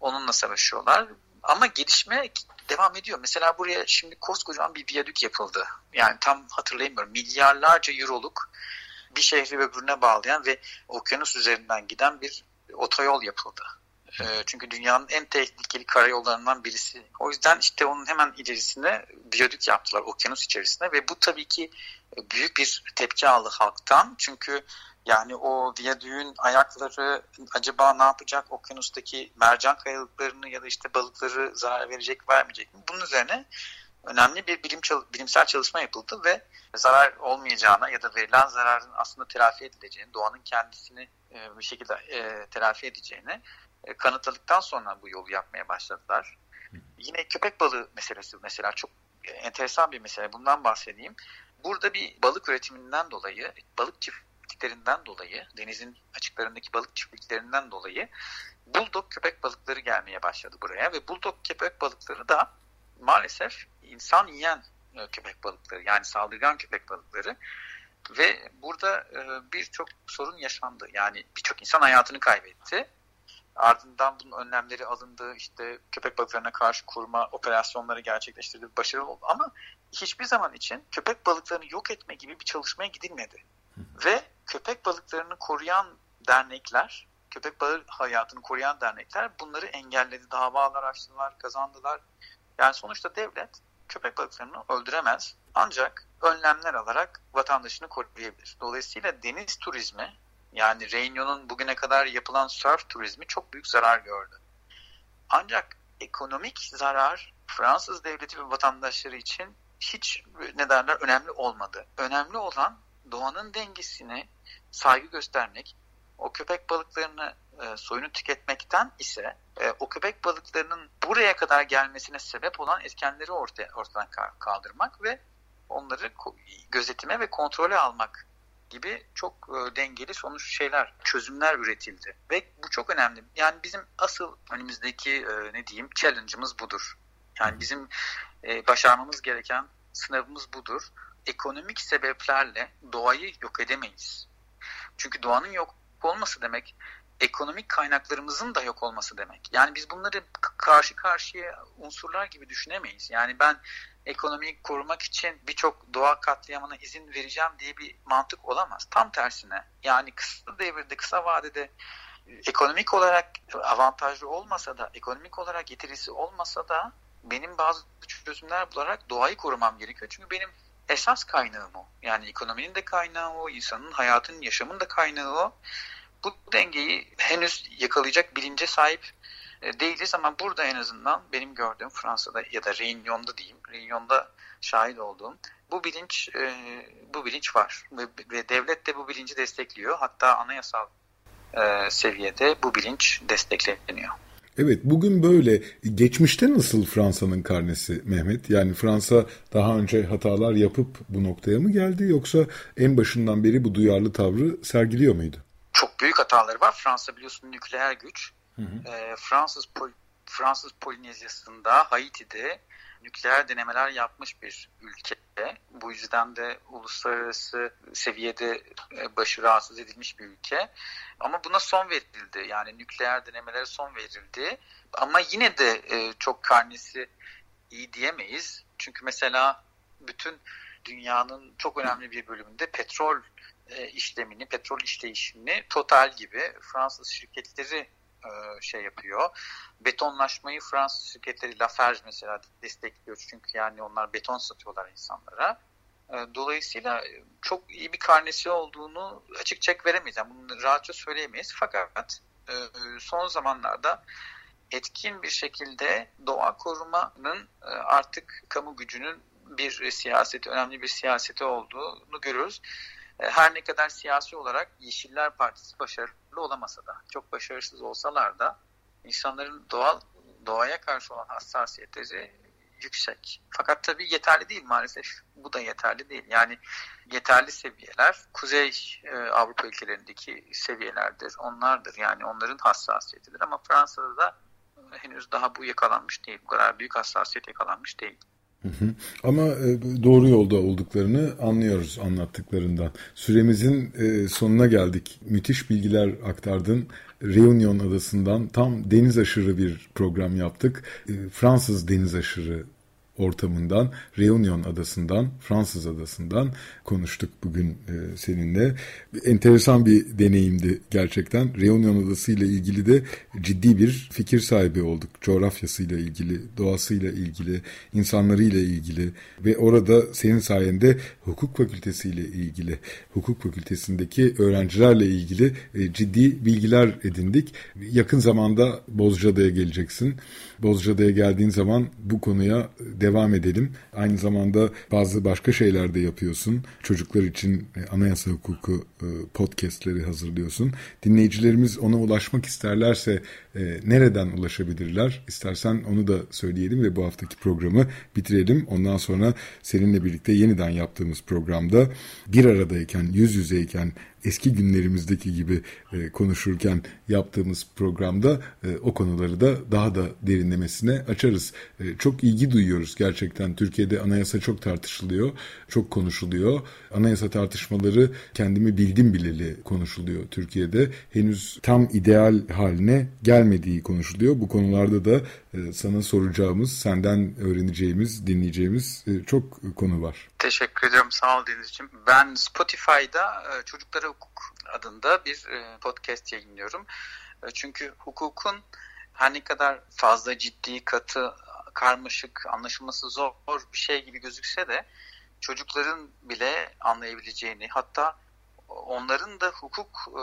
B: onunla savaşıyorlar. Ama gelişme devam ediyor. Mesela buraya şimdi koskocaman bir viyadük yapıldı. Yani tam hatırlayamıyorum. Milyarlarca euroluk bir şehri öbürüne bağlayan ve okyanus üzerinden giden bir otoyol yapıldı. Çünkü dünyanın en tehlikeli karayollarından birisi. O yüzden işte onun hemen ilerisine viyadük yaptılar okyanus içerisinde ve bu tabii ki büyük bir tepki aldı halktan. Çünkü yani o viyadüğün ayakları acaba ne yapacak okyanustaki mercan kayalıklarını ya da işte balıkları zarar verecek vermeyecek mi? Bunun üzerine önemli bir bilim bilimsel çalışma yapıldı ve zarar olmayacağına ya da verilen zararın aslında telafi edileceğini, doğanın kendisini e, bir şekilde e, telafi edeceğini e, kanıtladıktan sonra bu yolu yapmaya başladılar. Yine köpek balığı meselesi mesela çok enteresan bir mesele. Bundan bahsedeyim. Burada bir balık üretiminden dolayı balık çift çiftliklerinden dolayı, denizin açıklarındaki balık çiftliklerinden dolayı buldog köpek balıkları gelmeye başladı buraya ve buldog köpek balıkları da maalesef insan yiyen e, köpek balıkları yani saldırgan köpek balıkları ve burada e, birçok sorun yaşandı. Yani birçok insan hayatını kaybetti. Ardından bunun önlemleri alındı. İşte köpek balıklarına karşı koruma operasyonları gerçekleştirildi. Başarılı oldu. Ama hiçbir zaman için köpek balıklarını yok etme gibi bir çalışmaya gidilmedi. Ve köpek balıklarını koruyan dernekler, köpek balığı hayatını koruyan dernekler bunları engelledi. Davalar açtılar, kazandılar. Yani sonuçta devlet köpek balıklarını öldüremez. Ancak önlemler alarak vatandaşını koruyabilir. Dolayısıyla deniz turizmi yani Reunion'un bugüne kadar yapılan surf turizmi çok büyük zarar gördü. Ancak ekonomik zarar Fransız devleti ve vatandaşları için hiç ne derler önemli olmadı. Önemli olan doğanın dengesine saygı göstermek, o köpek balıklarını e, soyunu tüketmekten ise e, o köpek balıklarının buraya kadar gelmesine sebep olan etkenleri ortaya, ortadan kaldırmak ve onları gözetime ve kontrole almak gibi çok e, dengeli sonuç şeyler, çözümler üretildi. Ve bu çok önemli. Yani bizim asıl önümüzdeki e, ne diyeyim challenge'ımız budur. Yani bizim e, başarmamız gereken sınavımız budur. Ekonomik sebeplerle doğayı yok edemeyiz. Çünkü doğanın yok olması demek ekonomik kaynaklarımızın da yok olması demek. Yani biz bunları karşı karşıya unsurlar gibi düşünemeyiz. Yani ben ekonomiyi korumak için birçok doğa katliamına izin vereceğim diye bir mantık olamaz. Tam tersine yani kısa devirde, kısa vadede ekonomik olarak avantajlı olmasa da, ekonomik olarak getirisi olmasa da benim bazı çözümler bularak doğayı korumam gerekiyor. Çünkü benim esas kaynağım o. Yani ekonominin de kaynağı o, insanın hayatının, yaşamın da kaynağı o. Bu dengeyi henüz yakalayacak bilince sahip e, değiliz ama burada en azından benim gördüğüm Fransa'da ya da Réunion'da diyeyim, Réunion'da şahit olduğum bu bilinç e, bu bilinç var ve, ve devlet de bu bilinci destekliyor. Hatta anayasal e, seviyede bu bilinç destekleniyor.
A: Evet bugün böyle. Geçmişte nasıl Fransa'nın karnesi Mehmet? Yani Fransa daha önce hatalar yapıp bu noktaya mı geldi yoksa en başından beri bu duyarlı tavrı sergiliyor muydu?
B: Çok büyük hataları var. Fransa biliyorsun nükleer güç. Hı hı. E, Fransız Pol Fransız Polinezyası'nda, Haiti'de nükleer denemeler yapmış bir ülke. Bu yüzden de uluslararası seviyede e, başı rahatsız edilmiş bir ülke. Ama buna son verildi. Yani nükleer denemelere son verildi. Ama yine de e, çok karnesi iyi diyemeyiz. Çünkü mesela bütün dünyanın çok önemli bir bölümünde petrol e, işlemini, petrol işleyişini Total gibi Fransız şirketleri e, şey yapıyor. Betonlaşmayı Fransız şirketleri Lafarge mesela destekliyor. Çünkü yani onlar beton satıyorlar insanlara. E, dolayısıyla çok iyi bir karnesi olduğunu açık çek veremeyiz. Yani bunu rahatça söyleyemeyiz. Fakat e, son zamanlarda etkin bir şekilde doğa korumanın artık kamu gücünün bir siyaseti, önemli bir siyaseti olduğunu görüyoruz. Her ne kadar siyasi olarak Yeşiller Partisi başarılı olamasa da, çok başarısız olsalar da insanların doğal doğaya karşı olan hassasiyetleri yüksek. Fakat tabii yeterli değil maalesef. Bu da yeterli değil. Yani yeterli seviyeler Kuzey e, Avrupa ülkelerindeki seviyelerdir. Onlardır. Yani onların hassasiyetidir. Ama Fransa'da da henüz daha bu yakalanmış değil. Bu kadar büyük hassasiyet yakalanmış değil.
A: Ama e, doğru yolda olduklarını anlıyoruz anlattıklarından. Süremizin e, sonuna geldik. Müthiş bilgiler aktardın. Reunion adasından tam deniz aşırı bir program yaptık. E, Fransız deniz aşırı ortamından, Reunion adasından, Fransız adasından konuştuk bugün e, seninle. Enteresan bir deneyimdi gerçekten. Reunion adası ile ilgili de ciddi bir fikir sahibi olduk. Coğrafyasıyla ilgili, doğasıyla ilgili, insanlarıyla ilgili ve orada senin sayende hukuk fakültesi ile ilgili, hukuk fakültesindeki öğrencilerle ilgili e, ciddi bilgiler edindik. Yakın zamanda Bozcaada'ya geleceksin. Bozcaada'ya geldiğin zaman bu konuya devam edelim. Aynı zamanda bazı başka şeyler de yapıyorsun. Çocuklar için e, anayasa hukuku e, podcastleri hazırlıyorsun. Dinleyicilerimiz ona ulaşmak isterlerse e, nereden ulaşabilirler? İstersen onu da söyleyelim ve bu haftaki programı bitirelim. Ondan sonra seninle birlikte yeniden yaptığımız programda bir aradayken, yüz yüzeyken eski günlerimizdeki gibi e, konuşurken yaptığımız programda e, o konuları da daha da derinlemesine açarız. E, çok ilgi duyuyoruz gerçekten. Türkiye'de anayasa çok tartışılıyor, çok konuşuluyor. Anayasa tartışmaları kendimi bildim bileli konuşuluyor Türkiye'de. Henüz tam ideal haline gelmediği konuşuluyor. Bu konularda da sana soracağımız, senden öğreneceğimiz, dinleyeceğimiz e, çok konu var.
B: Teşekkür ediyorum. Sağ ol Denizciğim. Ben Spotify'da e, Çocuklara Hukuk adında bir podcast yayınlıyorum. Çünkü hukukun her ne kadar fazla ciddi, katı, karmaşık, anlaşılması zor bir şey gibi gözükse de çocukların bile anlayabileceğini hatta onların da hukuk e,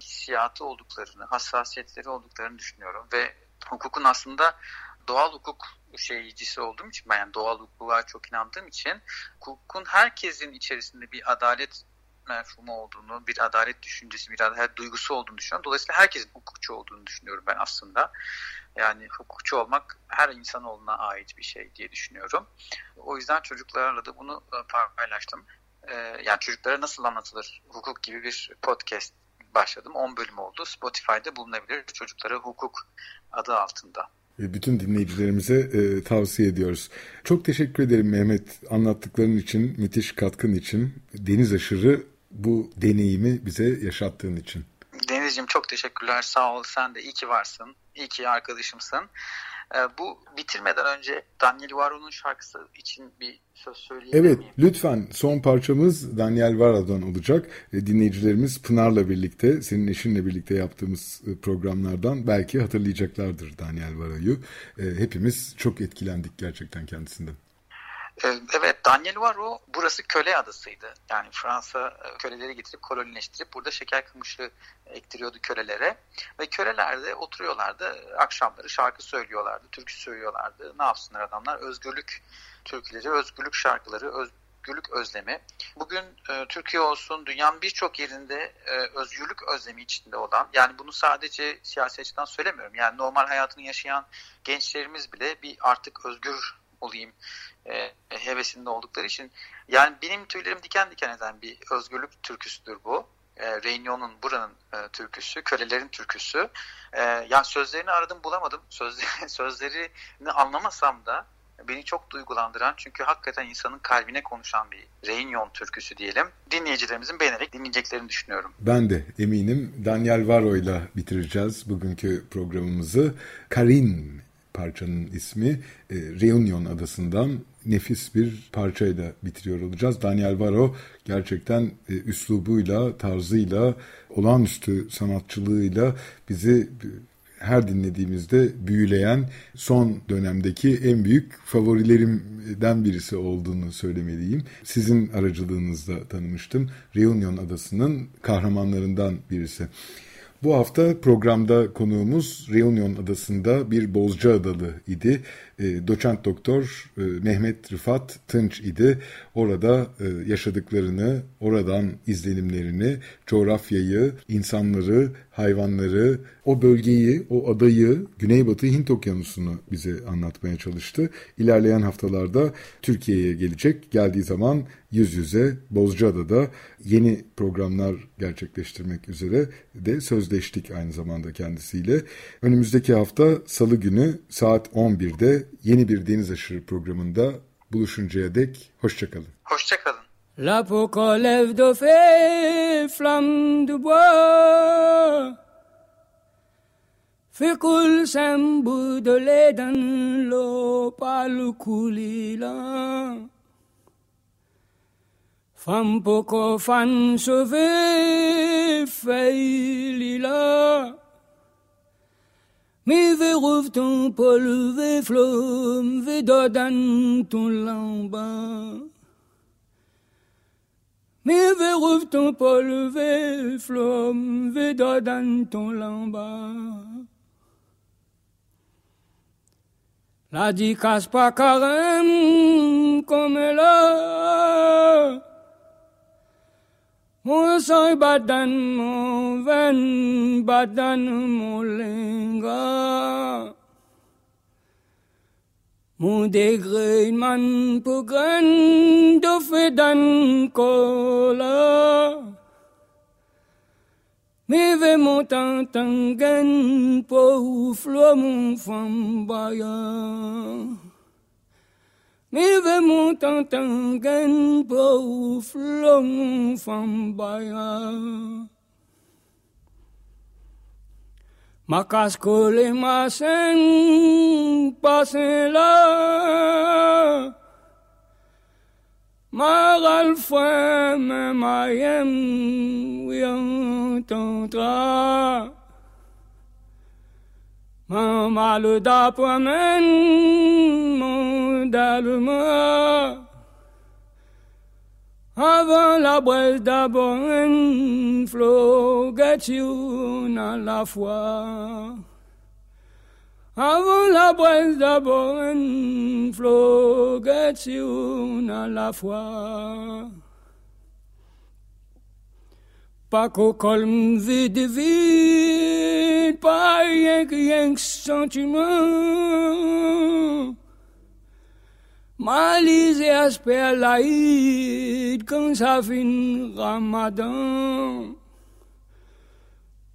B: hissiyatı olduklarını, hassasiyetleri olduklarını düşünüyorum ve hukukun aslında doğal hukuk şeycisi olduğum için ben yani doğal hukuka çok inandığım için hukukun herkesin içerisinde bir adalet mefhumu olduğunu, bir adalet düşüncesi, bir adalet duygusu olduğunu düşünüyorum. Dolayısıyla herkesin hukukçu olduğunu düşünüyorum ben aslında. Yani hukukçu olmak her insanoğluna ait bir şey diye düşünüyorum. O yüzden çocuklarla da bunu e, paylaştım. E, yani çocuklara nasıl anlatılır hukuk gibi bir podcast başladım. 10 bölüm oldu. Spotify'da bulunabilir. Çocuklara hukuk adı altında.
A: Bütün dinleyicilerimize e, tavsiye ediyoruz. Çok teşekkür ederim Mehmet anlattıkların için, müthiş katkın için. Deniz aşırı bu deneyimi bize yaşattığın için.
B: Denizciğim çok teşekkürler. Sağ ol. Sen de iyi ki varsın. İyi ki arkadaşımsın. Ee, bu bitirmeden önce Daniel Varo'nun şarkısı için bir söz söyleyebilir
A: evet,
B: miyim?
A: lütfen son parçamız Daniel Varo'dan olacak. E, dinleyicilerimiz Pınar'la birlikte, senin eşinle birlikte yaptığımız e, programlardan belki hatırlayacaklardır Daniel Varo'yu. E, hepimiz çok etkilendik gerçekten kendisinden.
B: Ee, evet Daniel Varo burası köle adasıydı. Yani Fransa e, köleleri getirip kolonileştirip burada şeker kamışı ektiriyordu kölelere. Ve köleler de oturuyorlardı akşamları şarkı söylüyorlardı, türkü söylüyorlardı. Ne yapsınlar adamlar? Özgürlük türküleri, özgürlük şarkıları, özgürlük özlemi. Bugün e, Türkiye olsun dünyanın birçok yerinde e, özgürlük özlemi içinde olan yani bunu sadece siyasi açıdan söylemiyorum. Yani normal hayatını yaşayan gençlerimiz bile bir artık özgür olayım e, hevesinde oldukları için. Yani benim tüylerim diken diken eden bir özgürlük türküsüdür bu. E, Reunion'un buranın e, türküsü, kölelerin türküsü. E, yani sözlerini aradım bulamadım. Sözleri, sözlerini anlamasam da beni çok duygulandıran çünkü hakikaten insanın kalbine konuşan bir Reunion türküsü diyelim. Dinleyicilerimizin beğenerek dinleyeceklerini düşünüyorum.
A: Ben de eminim Daniel Varo'yla bitireceğiz bugünkü programımızı. Karin parçanın ismi e, Reunion adasından nefis bir parçayla bitiriyor olacağız. Daniel Varo gerçekten e, üslubuyla, tarzıyla, olağanüstü sanatçılığıyla bizi her dinlediğimizde büyüleyen son dönemdeki en büyük favorilerimden birisi olduğunu söylemeliyim. Sizin aracılığınızla tanımıştım. Reunion Adası'nın kahramanlarından birisi. Bu hafta programda konuğumuz Reunion Adası'nda bir Bozca Adalı idi. E, doçent doktor e, Mehmet Rıfat Tınç idi. Orada e, yaşadıklarını, oradan izlenimlerini, coğrafyayı, insanları, hayvanları, o bölgeyi, o adayı, Güneybatı Hint Okyanusu'nu bize anlatmaya çalıştı. İlerleyen haftalarda Türkiye'ye gelecek. Geldiği zaman yüz yüze Bozcaada'da yeni programlar gerçekleştirmek üzere de sözleştik aynı zamanda kendisiyle. Önümüzdeki hafta Salı günü saat 11'de yeni bir Deniz Aşırı programında buluşuncaya dek hoşçakalın.
B: Hoşçakalın.
D: La peau lève de feu, flamme de bois, fait coule un bout de lait dans l'eau, pas le coulis là. Femme poco fan sauvé, fait lila. Mi veruvtum pol ve flum ve dodantum lamba. Mi ton pol ve flum ve ton lamba. La dicas pacarem comme là. Mon sang badan mon ven badan mon lenga. Mon degré man pour grand de fedan cola. Me ve mon tantangan pour flo mon fambaya. Mive tangen pou flong fambaya. Makas kole masen pasen la. Maral fwem mayem wiyan tantra. Man mal da pwamen man dalma. Avant la braise d'abord un flot à la fois. Avant la braise d'abord un flot à la fois. Pas qu'au colme vide, vide, pas rien que rien que sentiment. Malise asper laid când s-a fin Ramadan.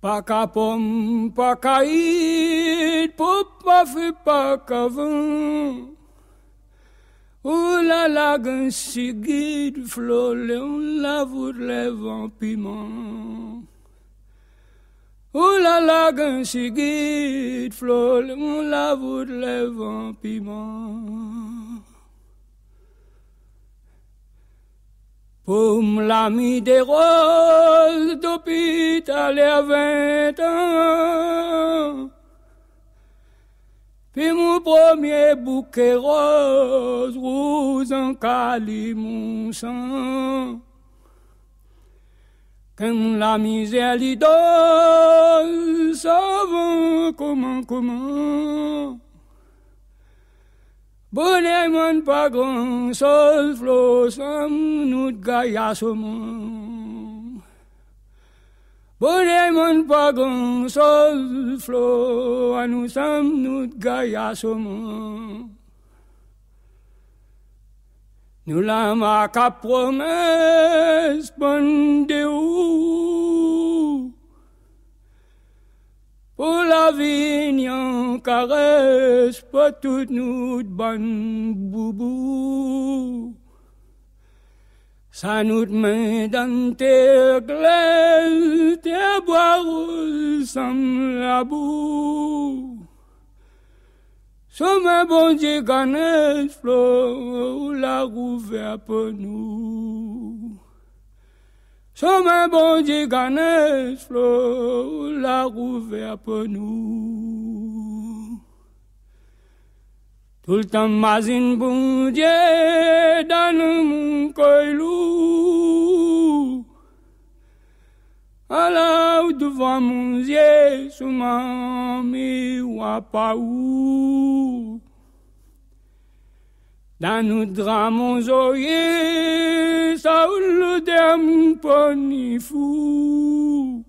D: Paca pom, paca id, pop pa fi paca vin. Oula la gând si flole, un lavur le vent piment. Oula la gând si flole, un lavur le vent piment. Pomme l'ami des roses d'hôpital à vingt ans. Puis mon premier bouquet rose, rose en cali mon sang. Quand la misère ça va comment, comment. Bolehman pagong sol flosam nut gayasum. Bolehman pagong sol flo anusam nut gayasum. Nulam akapromes. Pour la vigne en caresse, pas tout nous bonne boubou. Ça nous met dans tes glaces, tes boires sans la boue. Somme bon Dieu ganesh flot, la rouvert pour nous. Choumen bondye ganes flou, la rouve apon nou. Toutan mazin bondye, dan moun koy lou. Ala ou devan moun zye, souman mi wapa ou. Nos draps, mon oeil, ça ou le dem fou.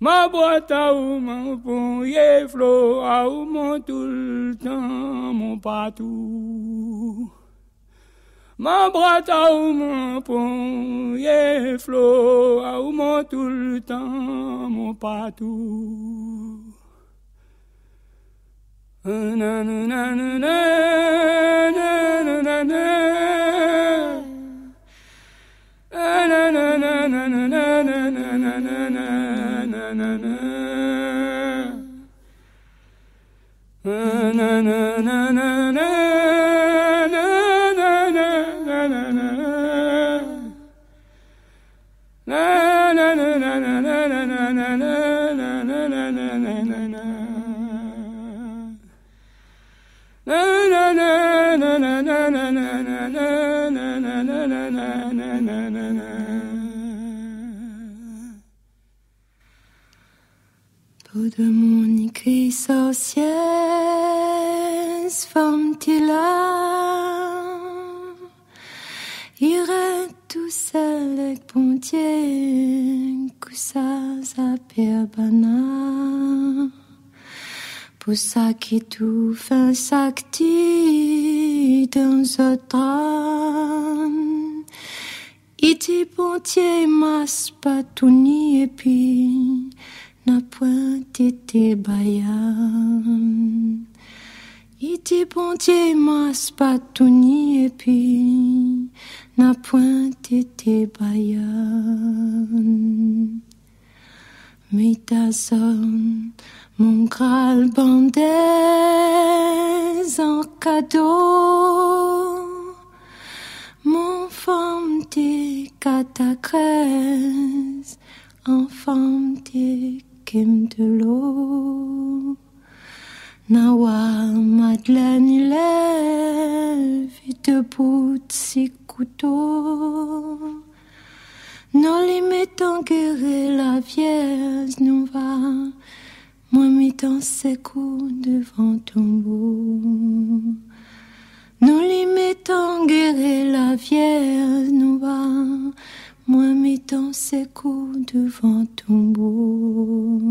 D: Ma boîte à mon bon flot à mon tout le temps, mon patou. Ma boîte à mon bon flot à mon tout le temps, mon patou. Na na na na na
E: Pana Poussa qui tout fin s'acti dans ce tram Iti pontier mas patouni et puis n'a point été bayam Iti pontier mas patouni et puis n'a point été bayam bayan. Mitazon, mon graal bandaise en cadeau. Mon femme des catacrèses, enfant des kim de l'eau. Nawa Madeleine lève debout si couteaux. Guérir la vierge, nous va. Moi ses coups devant ton. Nous les mettons guérir la vierge, nous va. moi ses coups devant ton beau.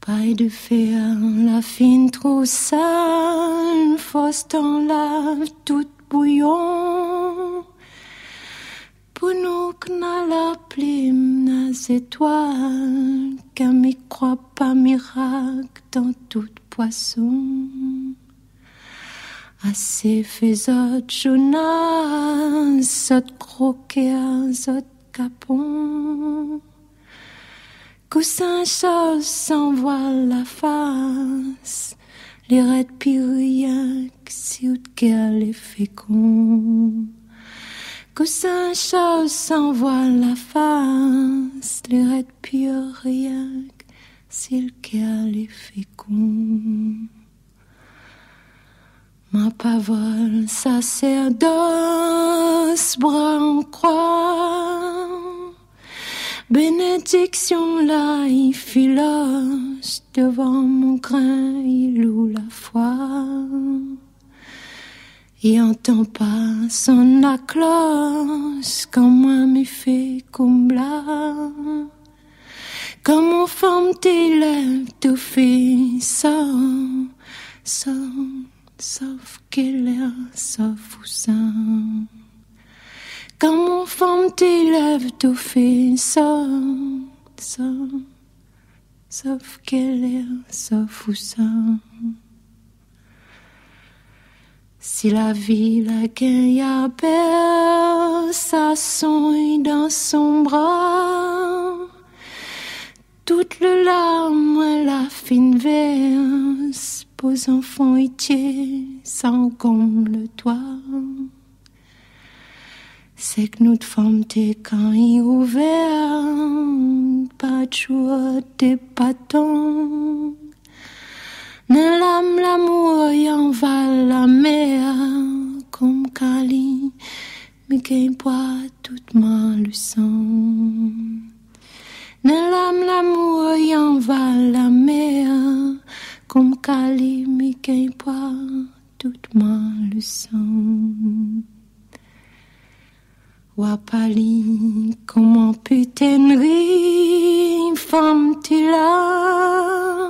E: Paille de fer, la fine trop sale, fausse dans lave toute bouillon. Pour nous n'a la plume, nas étoiles, m'y croit pas miracle dans toute poisson. Assez faisot jonas, zot croquet, zot capon. Coussin chose s'envoie la face, les raids pyriaques, si ou les féconds. Coussin chose s'envoie la face, les raids pyriaques, si le les féconds. Ma pavole sacerdoce, bras en croix. Bénédiction là, il filoche devant mon grain, il loue la foi. Et entend pas son aclos, quand moi m'y fait comme blanc. Comme on forme tes lèvres, tout fait sans, sans, sauf qu'elle est, sauf ou sans. Comme on forme tes lèvres, tout fait sans, sans, sauf qu'elle est, sauf ou sans. Si la ville qu'il appelle s'assoit dans son bras, toute le larme la fin verse, pose enfants itier, s'engomble toi. C'est que nous te t'es quand y ouvert, pas de joie, t'es pas. L'âme l'amour y en va la mer, comme Kali, mais gagne pas toute ma leçon. Ne l'âme l'amour y en va la mer, comme Kali me gagne pas toute ma leçon. Wapali, comment putain femme tu là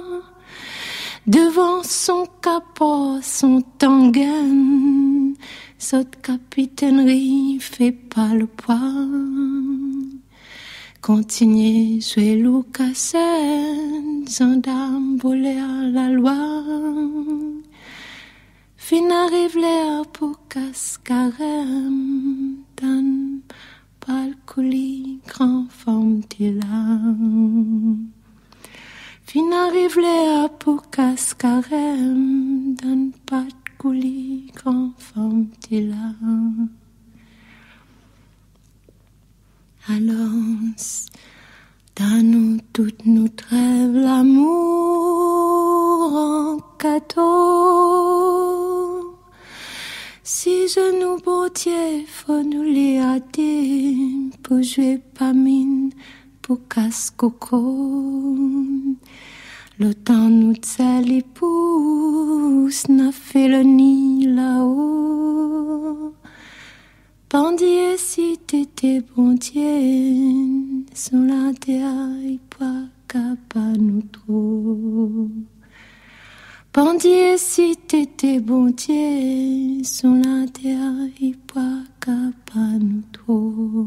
E: Devant son capot, son tangan, cette capitainerie fait pas le poids. Continuez, jouer Lucassin, gendarme volé à la loi. Fin arrive l'air pour cascarem, dan palcoli, grand forme Le temps nous Stockholm. L'automne ut sälj pusna fyller nila år. Bandier si t'étais bon bontienne, sont la terre pas capable trop. Bandier si t'étais bon bontienne, sont la terre pas capable trop.